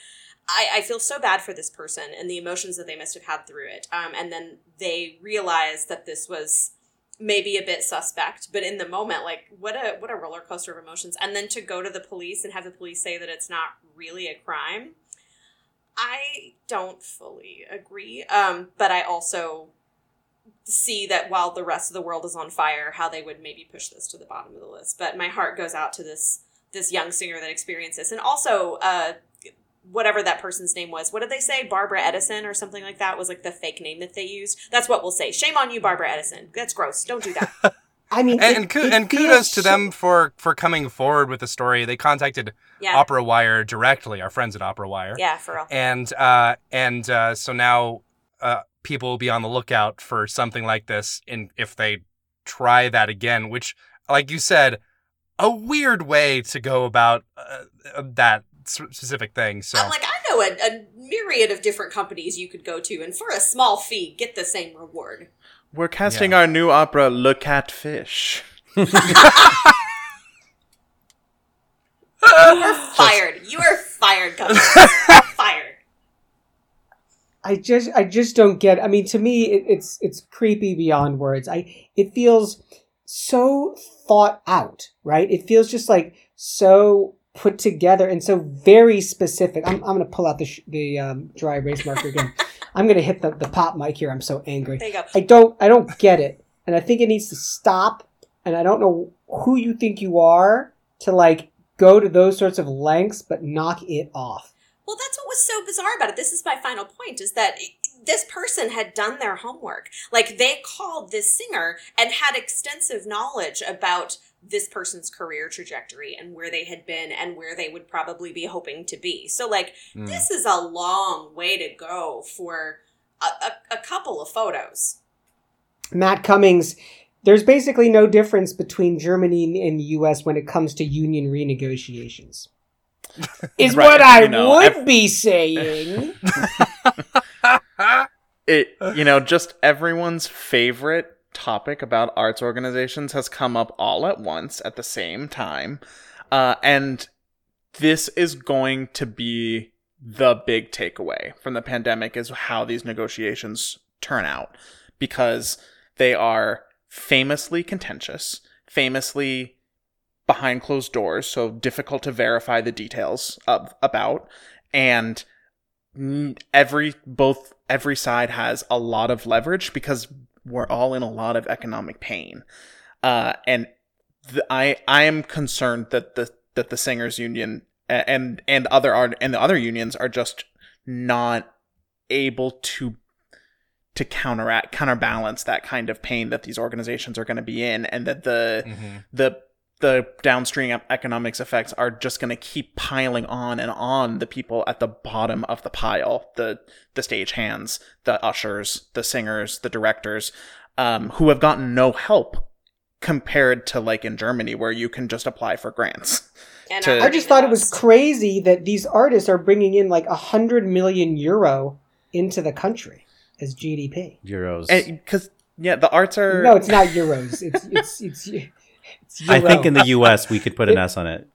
Speaker 4: I, I feel so bad for this person and the emotions that they must have had through it. Um, and then they realized that this was maybe a bit suspect, but in the moment, like what a what a roller coaster of emotions. And then to go to the police and have the police say that it's not really a crime. I don't fully agree, um, but I also see that while the rest of the world is on fire, how they would maybe push this to the bottom of the list. But my heart goes out to this this young singer that experienced this, and also uh, whatever that person's name was. What did they say? Barbara Edison or something like that was like the fake name that they used. That's what we'll say. Shame on you, Barbara Edison. That's gross. Don't do that.
Speaker 3: I mean,
Speaker 6: and
Speaker 3: it-
Speaker 6: and, ku- and
Speaker 3: feels
Speaker 6: kudos to
Speaker 3: so-
Speaker 6: them for for coming forward with the story. They contacted
Speaker 4: Yeah.
Speaker 6: OperaWire directly, our friends at OperaWire.
Speaker 4: yeah, for real.
Speaker 6: And uh, and uh, so now uh, people will be on the lookout for something like this, in if they try that again. Which, like you said, a weird way to go about uh, uh, that s- specific thing. So
Speaker 4: I'm like, I know a, a myriad of different companies you could go to, and for a small fee, get the same reward.
Speaker 5: We're casting our new opera, Look at Fish.
Speaker 4: You are fired. You are fired, company. fired.
Speaker 3: I just I just don't get. I mean, to me, it, it's it's creepy beyond words. I it feels so thought out, right? It feels just like so put together and so very specific. I'm I'm gonna pull out the sh- the um, dry erase marker again. I'm gonna hit the, the pop mic here. I'm so angry.
Speaker 4: There you go.
Speaker 3: I don't I don't get it, and I think it needs to stop. And I don't know who you think you are to like go to those sorts of lengths, but knock it off.
Speaker 4: Well, that's what was so bizarre about it. This is my final point: is that this person had done their homework. Like they called this singer and had extensive knowledge about this person's career trajectory and where they had been and where they would probably be hoping to be. So, like,
Speaker 6: Mm.
Speaker 4: this is a long way to go for a, a, a couple of photos.
Speaker 3: Matt Cummings, there's basically no difference between Germany and the US when it comes to union renegotiations. Is
Speaker 5: Right,
Speaker 3: what I
Speaker 5: you know,
Speaker 3: would
Speaker 5: ev-
Speaker 3: be saying.
Speaker 5: It, you know, just everyone's favorite topic about arts organizations has come up all at once at the same time. Uh, and this is going to be the big takeaway from the pandemic is how these negotiations turn out because they are famously contentious, famously behind closed doors, so difficult to verify the details of about, and every both every side has a lot of leverage because we're all in a lot of economic pain, uh, and th- I I am concerned that the that the singers union and and other art and the other unions are just not able to to counteract counterbalance that kind of pain that these organizations are going to be in and that the
Speaker 6: Mhm.
Speaker 5: the the downstream economics effects are just going to keep piling on and on the people at the bottom of the pile the the stage hands the ushers the singers the directors um, who have gotten no help compared to like in germany where you can just apply for grants To-
Speaker 3: I just thought it was crazy that these artists are bringing in like a hundred million euro into the country as GDP.
Speaker 7: Euros.
Speaker 5: because yeah the arts are
Speaker 3: No, it's not euros. It's it's it's. it's
Speaker 7: I think in the U.S. we could put an S on it.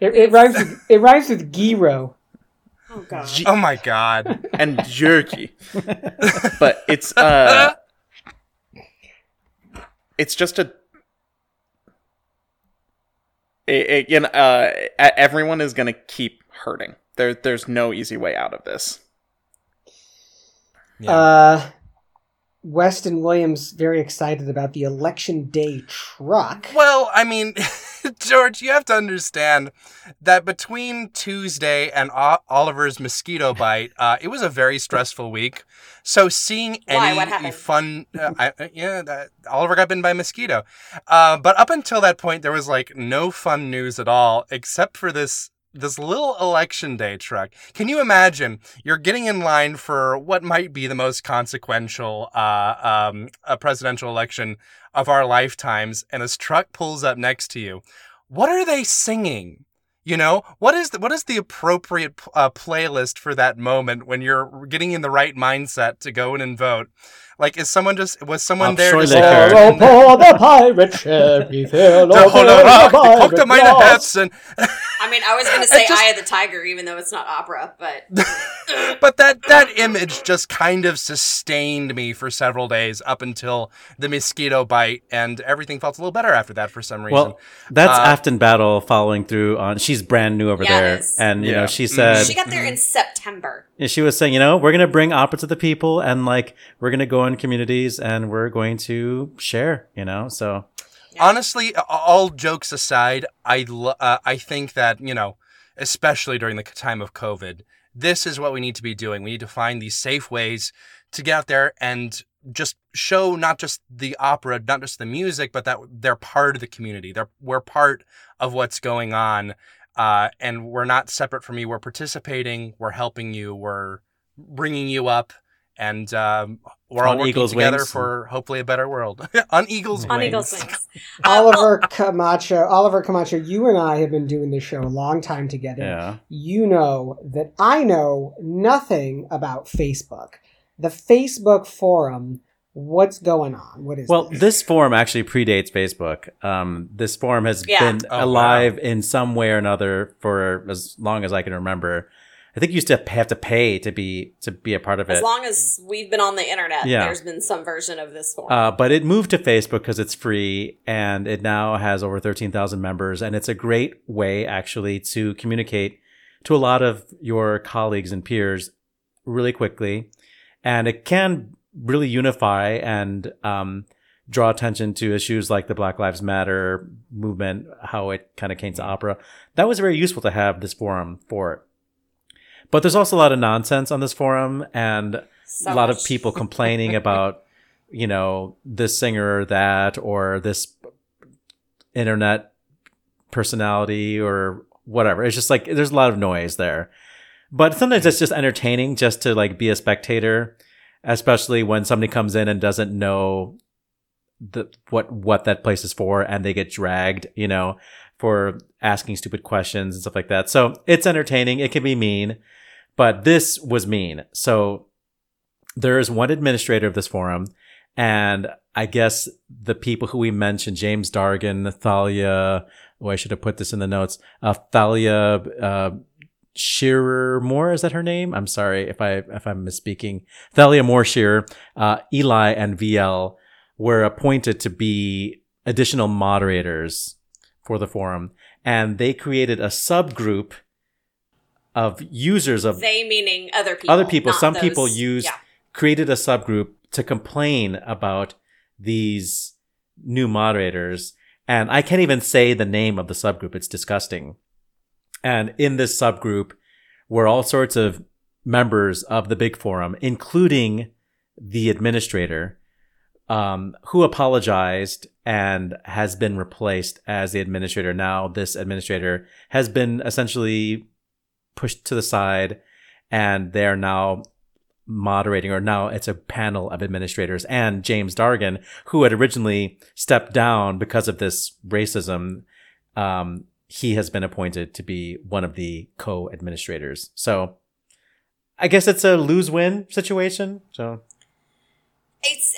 Speaker 3: it, it rhymes with it rhymes with gyro.
Speaker 4: Oh god.
Speaker 5: G-
Speaker 6: Oh my god.
Speaker 5: and jerky. but it's uh it's just a it, it, you know, uh, everyone is going to keep hurting. There, there's no easy way out of this.
Speaker 6: Yeah.
Speaker 3: Uh, Weston Williams very excited about the election day truck.
Speaker 6: Well, I mean, George, you have to understand that between Tuesday and O- Oliver's mosquito bite, uh, it was a very stressful week. So seeing any
Speaker 4: What happened?
Speaker 6: fun, uh, I, uh, yeah, that, Oliver got bitten by a mosquito. Uh, but up until that point, there was like no fun news at all, except for this this little election day truck. Can you imagine? You're getting in line for what might be the most consequential uh, um, a presidential election of our lifetimes, and this truck pulls up next to you. What are they singing? You know, what is the, what is the appropriate uh, playlist for that moment when you're getting in the right mindset to go in and vote? Like, is someone just was someone
Speaker 7: Up
Speaker 6: there
Speaker 7: short
Speaker 6: just
Speaker 7: liquor.
Speaker 3: Sail upon the pirate ship, he sailed
Speaker 6: to hold
Speaker 3: over the
Speaker 6: to cook the
Speaker 3: pirate
Speaker 6: minor
Speaker 3: lost.
Speaker 6: hats, and
Speaker 4: I mean, I was gonna say
Speaker 6: just-
Speaker 4: Eye of the Tiger, even though it's not opera, but
Speaker 6: but that that image just kind of sustained me for several days up until the mosquito bite, and everything felt a little better after that for some reason.
Speaker 7: Well, that's
Speaker 6: Uh,
Speaker 7: Afton Battle following through on. She's brand new over
Speaker 4: Yeah, it
Speaker 7: there,
Speaker 4: is.
Speaker 7: and you
Speaker 6: Yeah.
Speaker 7: know she said
Speaker 4: she got there in September.
Speaker 7: And she was saying, you know, we're going to bring opera to the people and like we're going to go in communities and we're going to share, you know? So
Speaker 6: honestly, all jokes aside, I lo- uh, I think that you know, especially during the time of COVID, this is what we need to be doing. We need to find these safe ways to get out there and just show not just the opera, not just the music, but that they're part of the community. They're we're part of what's going on, uh, and we're not separate from you. We're participating. We're helping you. We're bringing you up. And um, we're all
Speaker 7: On
Speaker 6: working
Speaker 7: Eagle's
Speaker 6: together
Speaker 7: wings.
Speaker 6: for hopefully a better world. On Eagle's
Speaker 4: On
Speaker 6: wings.
Speaker 4: Eagle's Wings.
Speaker 3: Oliver Camacho, Oliver Camacho, you and I have been doing this show a long time together.
Speaker 7: yeah.
Speaker 3: You know that I know nothing about Facebook. The Facebook forum, what's going on? What is
Speaker 7: Well,
Speaker 3: this?
Speaker 7: this forum actually predates Facebook. Um, this forum has
Speaker 4: Yeah.
Speaker 7: been
Speaker 6: Oh,
Speaker 7: alive in some way or another for as long as I can remember. I think you used to have to pay to be to be a part of it.
Speaker 4: as long as we've been on the internet,
Speaker 7: Yeah.
Speaker 4: there's been some version of this form.
Speaker 7: Uh, but it moved to Facebook because it's free and it now has over 13,000 members. And it's a great way actually to communicate to a lot of your colleagues and peers really quickly. And it can really unify and um, draw attention to issues like the Black Lives Matter movement, how it kind of came to opera. That was very useful to have this forum for. But there's also a lot of nonsense on this forum and
Speaker 4: So
Speaker 7: a lot of people complaining about you know this singer or that or this internet personality or whatever. It's just like there's a lot of noise there. But sometimes it's just entertaining just to like be a spectator especially when somebody comes in and doesn't know the what what that place is for and they get dragged you know for asking stupid questions and stuff like that. So it's entertaining. It can be mean but this was mean so there is one administrator of this forum, and I guess the people who we mentioned, James Dargan, Thalia, oh, I should have put this in the notes, uh, Thalia, uh, Shearer Moore, is that her name? I'm sorry if I, if I'm misspeaking. Thalia Moore Shearer, uh, Eli and VL were appointed to be additional moderators for the forum, and they created a subgroup of users of
Speaker 4: they meaning other people.
Speaker 7: other people some
Speaker 4: those-
Speaker 7: people used
Speaker 4: Yeah.
Speaker 7: created a subgroup to complain about these new moderators and i can't even say the name of the subgroup it's disgusting and in this subgroup were all sorts of members of the big forum including the administrator um, who apologized and has been replaced as the administrator now this administrator has been essentially pushed to the side and they're now moderating or now it's a panel of administrators and James Dargan who had originally stepped down because of this racism um, he has been appointed to be one of the co-administrators. So I guess it's a lose-win situation so.
Speaker 4: It's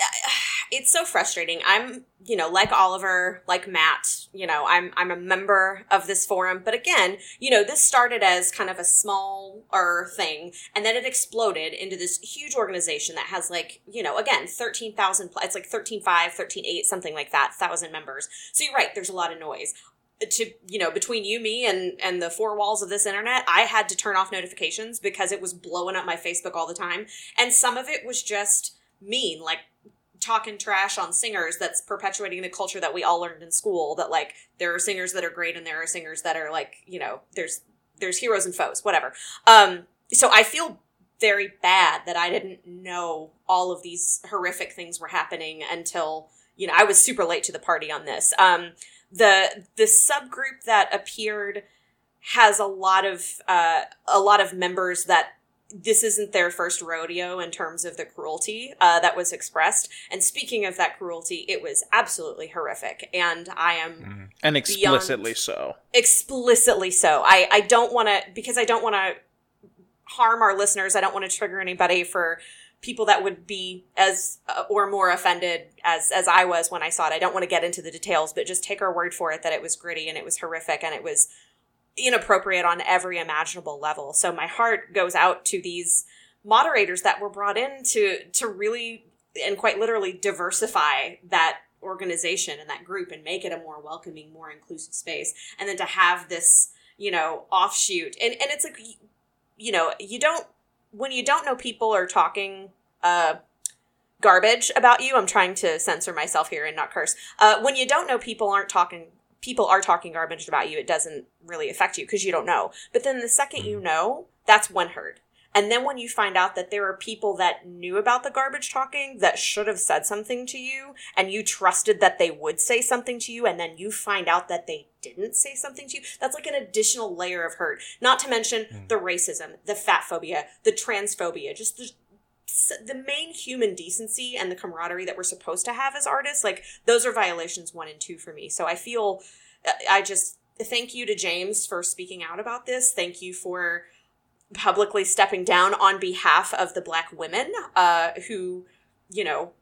Speaker 4: it's so frustrating. I'm, you know, like Oliver, like Matt, you know, I'm I'm a member of this forum, but again, you know, this started as kind of a smaller thing and then it exploded into this huge organization that has like, you know, again, 13,000 it's like 13.5, 13.8, something like that, 1000 members. So you're right, there's a lot of noise to you know between you me and and the four walls of this internet i had to turn off notifications because it was blowing up my facebook all the time and some of it was just mean like talking trash on singers that's perpetuating the culture that we all learned in school that like there are singers that are great and there are singers that are like you know there's there's heroes and foes whatever. Um so i feel very bad that i didn't know all of these horrific things were happening until you know i was super late to the party on this. Um the the subgroup that appeared has a lot of uh, a lot of members that this isn't their first rodeo in terms of the cruelty uh, that was expressed. And speaking of that cruelty, it was absolutely horrific, and I am
Speaker 5: and explicitly so.
Speaker 4: explicitly so. I I don't want to because I don't want to harm our listeners. I don't want to trigger anybody for people that would be as uh, or more offended as as I was when I saw it. I don't want to get into the details, but just take our word for it that it was gritty and it was horrific and it was inappropriate on every imaginable level. So my heart goes out to these moderators that were brought in to to really and quite literally diversify that organization and that group and make it a more welcoming, more inclusive space. And then to have this, you know, offshoot and and it's like you know, you don't when you don't know people are talking uh garbage about you i'm trying to censor myself here and not curse uh, when you don't know people aren't talking people are talking garbage about you it doesn't really affect you because you don't know. But then the second you mm-hmm. know that's one herd. And then when you find out that there are people that knew about the garbage talking that should have said something to you and you trusted that they would say something to you and then you find out that they didn't say something to you that's like an additional layer of hurt. Not to mention mm. the racism the fat phobia the transphobia just the the main human decency and the camaraderie that we're supposed to have as artists like those are violations one and two for me. So i feel i just thank you to james for speaking out about this. Thank you for publicly stepping down on behalf of the black women uh, who you know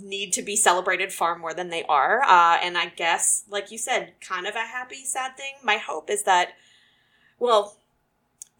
Speaker 4: need to be celebrated far more than they are. Uh, and i guess like you said kind of a happy sad thing. My hope is that well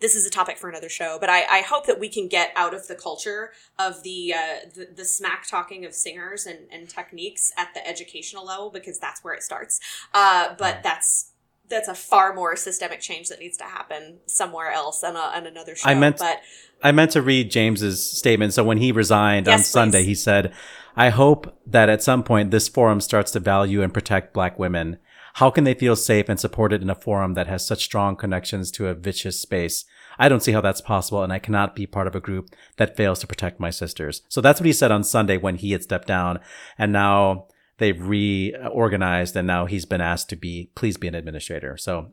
Speaker 4: this is a topic for another show, but I, I hope that we can get out of the culture of the uh, the, the smack talking of singers and, and techniques at the educational level because that's where it starts. Uh, but that's that's a far more systemic change that needs to happen somewhere else on, a, on another show.
Speaker 7: I meant-
Speaker 4: but
Speaker 7: I meant to read James's statement. So when he resigned on
Speaker 4: Yes,
Speaker 7: Sunday,
Speaker 4: please.
Speaker 7: he said, I hope that at some point this forum starts to value and protect black women. How can they feel safe and supported in a forum that has such strong connections to a vicious space? I don't see how that's possible, and I cannot be part of a group that fails to protect my sisters. So that's what he said on Sunday when he had stepped down, and now they've reorganized, and now he's been asked to be, please be an administrator. So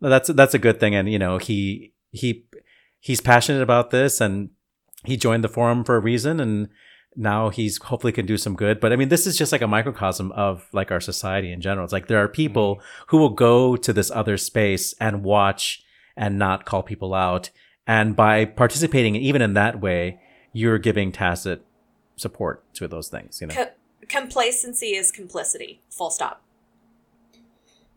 Speaker 7: that's that's a good thing, and you know he he he's passionate about this, and he joined the forum for a reason, and now he's hopefully can do some good. But I mean, this is just like a microcosm of like our society in general. It's like there are people mm-hmm. who will go to this other space and watch and not call people out. And by participating even in that way, you're giving tacit support to those things, you know?
Speaker 4: co- complacency is complicity. Full stop.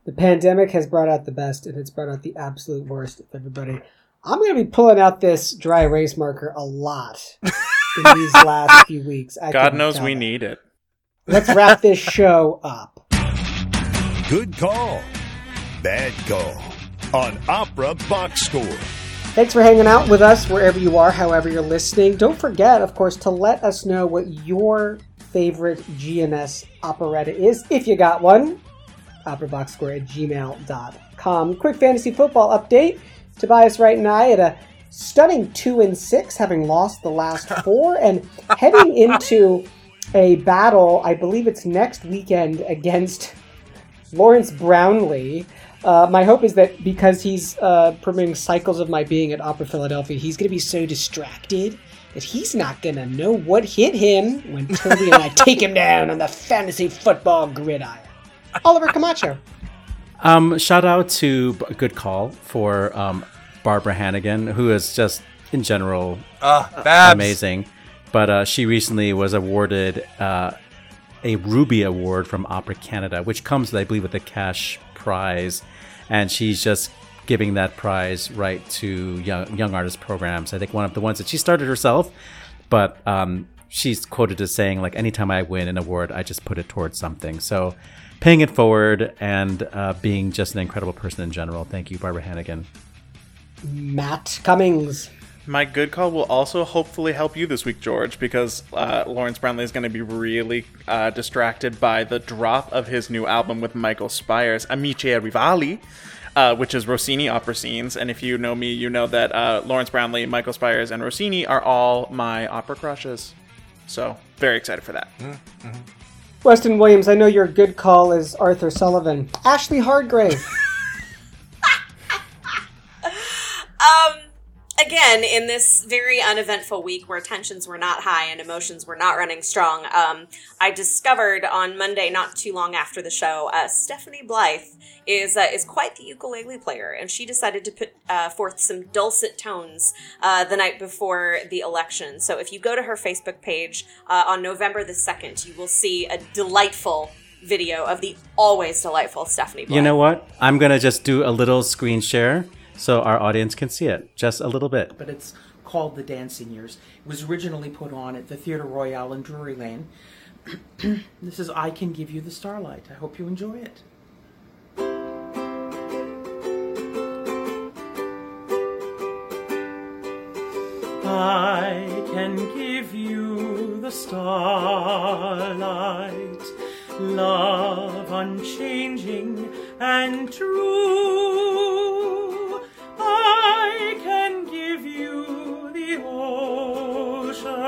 Speaker 3: The pandemic has brought out the best and it's brought out the absolute worst of everybody. I'm going to be pulling out this dry erase marker a lot in these last few weeks. I
Speaker 5: God knows we
Speaker 3: that.
Speaker 5: need it.
Speaker 3: Let's wrap this show up.
Speaker 1: Good call. Bad call. On Opera Box Score.
Speaker 3: Thanks for hanging out with us wherever you are, however you're listening. Don't forget, of course, to let us know what your favorite GNS operetta is, if you got one. OperaBoxScore at gmail.com. Quick fantasy football update. Tobias Wright and I at a stunning 2 and 6, having lost the last four, and heading into a battle, I believe it's next weekend, against Lawrence Brownlee. Uh, my hope is that because he's uh, premiering Cycles of My Being at Opera Philadelphia, he's going to be so distracted that he's not going to know what hit him when Toby and I take him down on the fantasy football gridiron. Oliver Camacho.
Speaker 7: Um, shout out to a good call for um, Barbara Hannigan, who is just in general
Speaker 6: Uh,
Speaker 7: amazing. But uh, she recently was awarded uh, a Ruby Award from Opera Canada, which comes, I believe, with a cash prize, and she's just giving that prize right to young young artist programs. I think one of the ones that she started herself, but um, she's quoted as saying like, "Anytime I win an award, I just put it towards something." So. Paying it forward and uh, being just an incredible person in general. Thank you, Barbara Hannigan.
Speaker 3: Matt Cummings.
Speaker 5: My good call will also hopefully help you this week, George, because uh, Lawrence Brownlee is going to be really uh, distracted by the drop of his new album with Michael Spyres, Amici e Rivali, uh, which is Rossini opera scenes. And if you know me, you know that uh, Lawrence Brownlee, Michael Spyres, and Rossini are all my opera crushes. So, very excited for that.
Speaker 3: Weston Williams, I know your good call is Arthur Sullivan. Ashley Hardgrave.
Speaker 4: Um, again, in this very uneventful week where tensions were not high and emotions were not running strong, um, I discovered on Monday, not too long after the show, uh, Stephanie Blythe is uh, is quite the ukulele player, and she decided to put uh, forth some dulcet tones uh, the night before the election. So if you go to her Facebook page uh, on November the second, you will see a delightful video of the always delightful Stephanie. Blythe.
Speaker 7: You know what? I'm gonna just do a little screen share so our audience can see it, just a little bit.
Speaker 9: but it's called The Dancing Years. It was originally put on at the Theatre Royal in Drury Lane. this is I Can Give You the Starlight. I hope you enjoy it. I can give you the starlight, love unchanging and true. I can give you the ocean,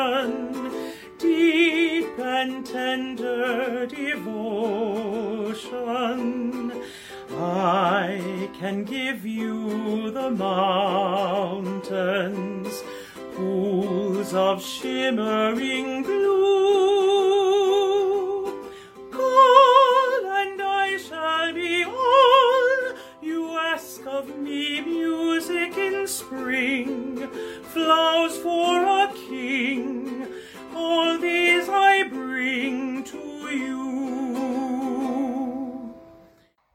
Speaker 9: deep and tender devotion. I can give you the mountains, pools of shimmering blue. Call of me. Music in spring, flowers for a king. All these I bring to you.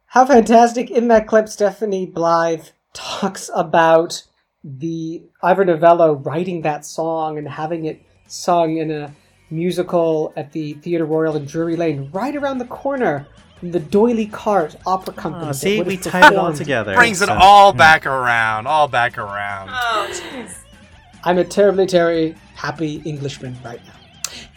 Speaker 3: How fantastic in that clip Stephanie Blythe talks about the Ivor Novello writing that song and having it sung in a musical at the Theatre Royal in Drury Lane, right around the corner from the D'Oyly Carte Opera ah, Company.
Speaker 7: Oh, see, we
Speaker 3: have
Speaker 7: tied it all together.
Speaker 6: Brings it
Speaker 7: So-
Speaker 6: all back around, all back around.
Speaker 4: Oh, jeez.
Speaker 3: I'm a terribly, terribly happy Englishman right now.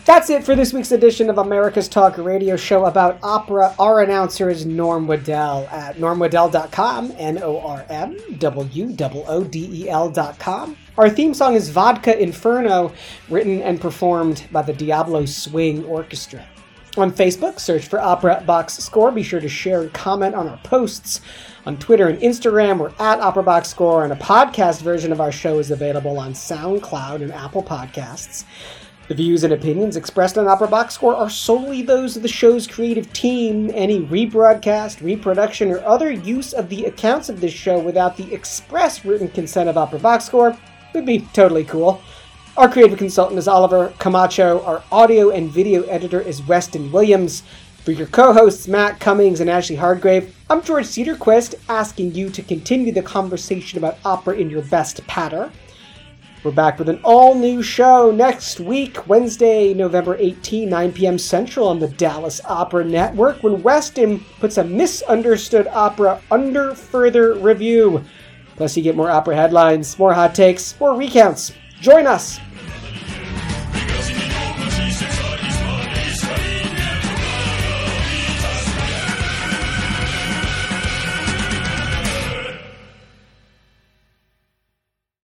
Speaker 3: That's it for this week's edition of America's Talk radio show about opera. Our announcer is Norm Waddell at normwaddell.com, N O R M W O O D E L.com. Our theme song is Vodka Inferno, written and performed by the Diablo Swing Orchestra. On Facebook, search for Opera Box Score. Be sure to share and comment on our posts. On Twitter and Instagram, we're at Opera Box Score, and a podcast version of our show is available on SoundCloud and Apple Podcasts. The views and opinions expressed on Opera Box Score are solely those of the show's creative team. Any rebroadcast, reproduction, or other use of the accounts of this show without the express written consent of Opera Box Score would be totally cool. Our creative consultant is Oliver Camacho. Our audio and video editor is Weston Williams. For your co hosts, Matt Cummings and Ashley Hardgrave, I'm George Cedarquist, asking you to continue the conversation about opera in your best patter. We're back with an all new show next week, Wednesday, November 18, 9 p.m. Central on the Dallas Opera Network, when Weston puts a misunderstood opera under further review. Plus, you get more opera headlines, more hot takes, more recounts. Join us!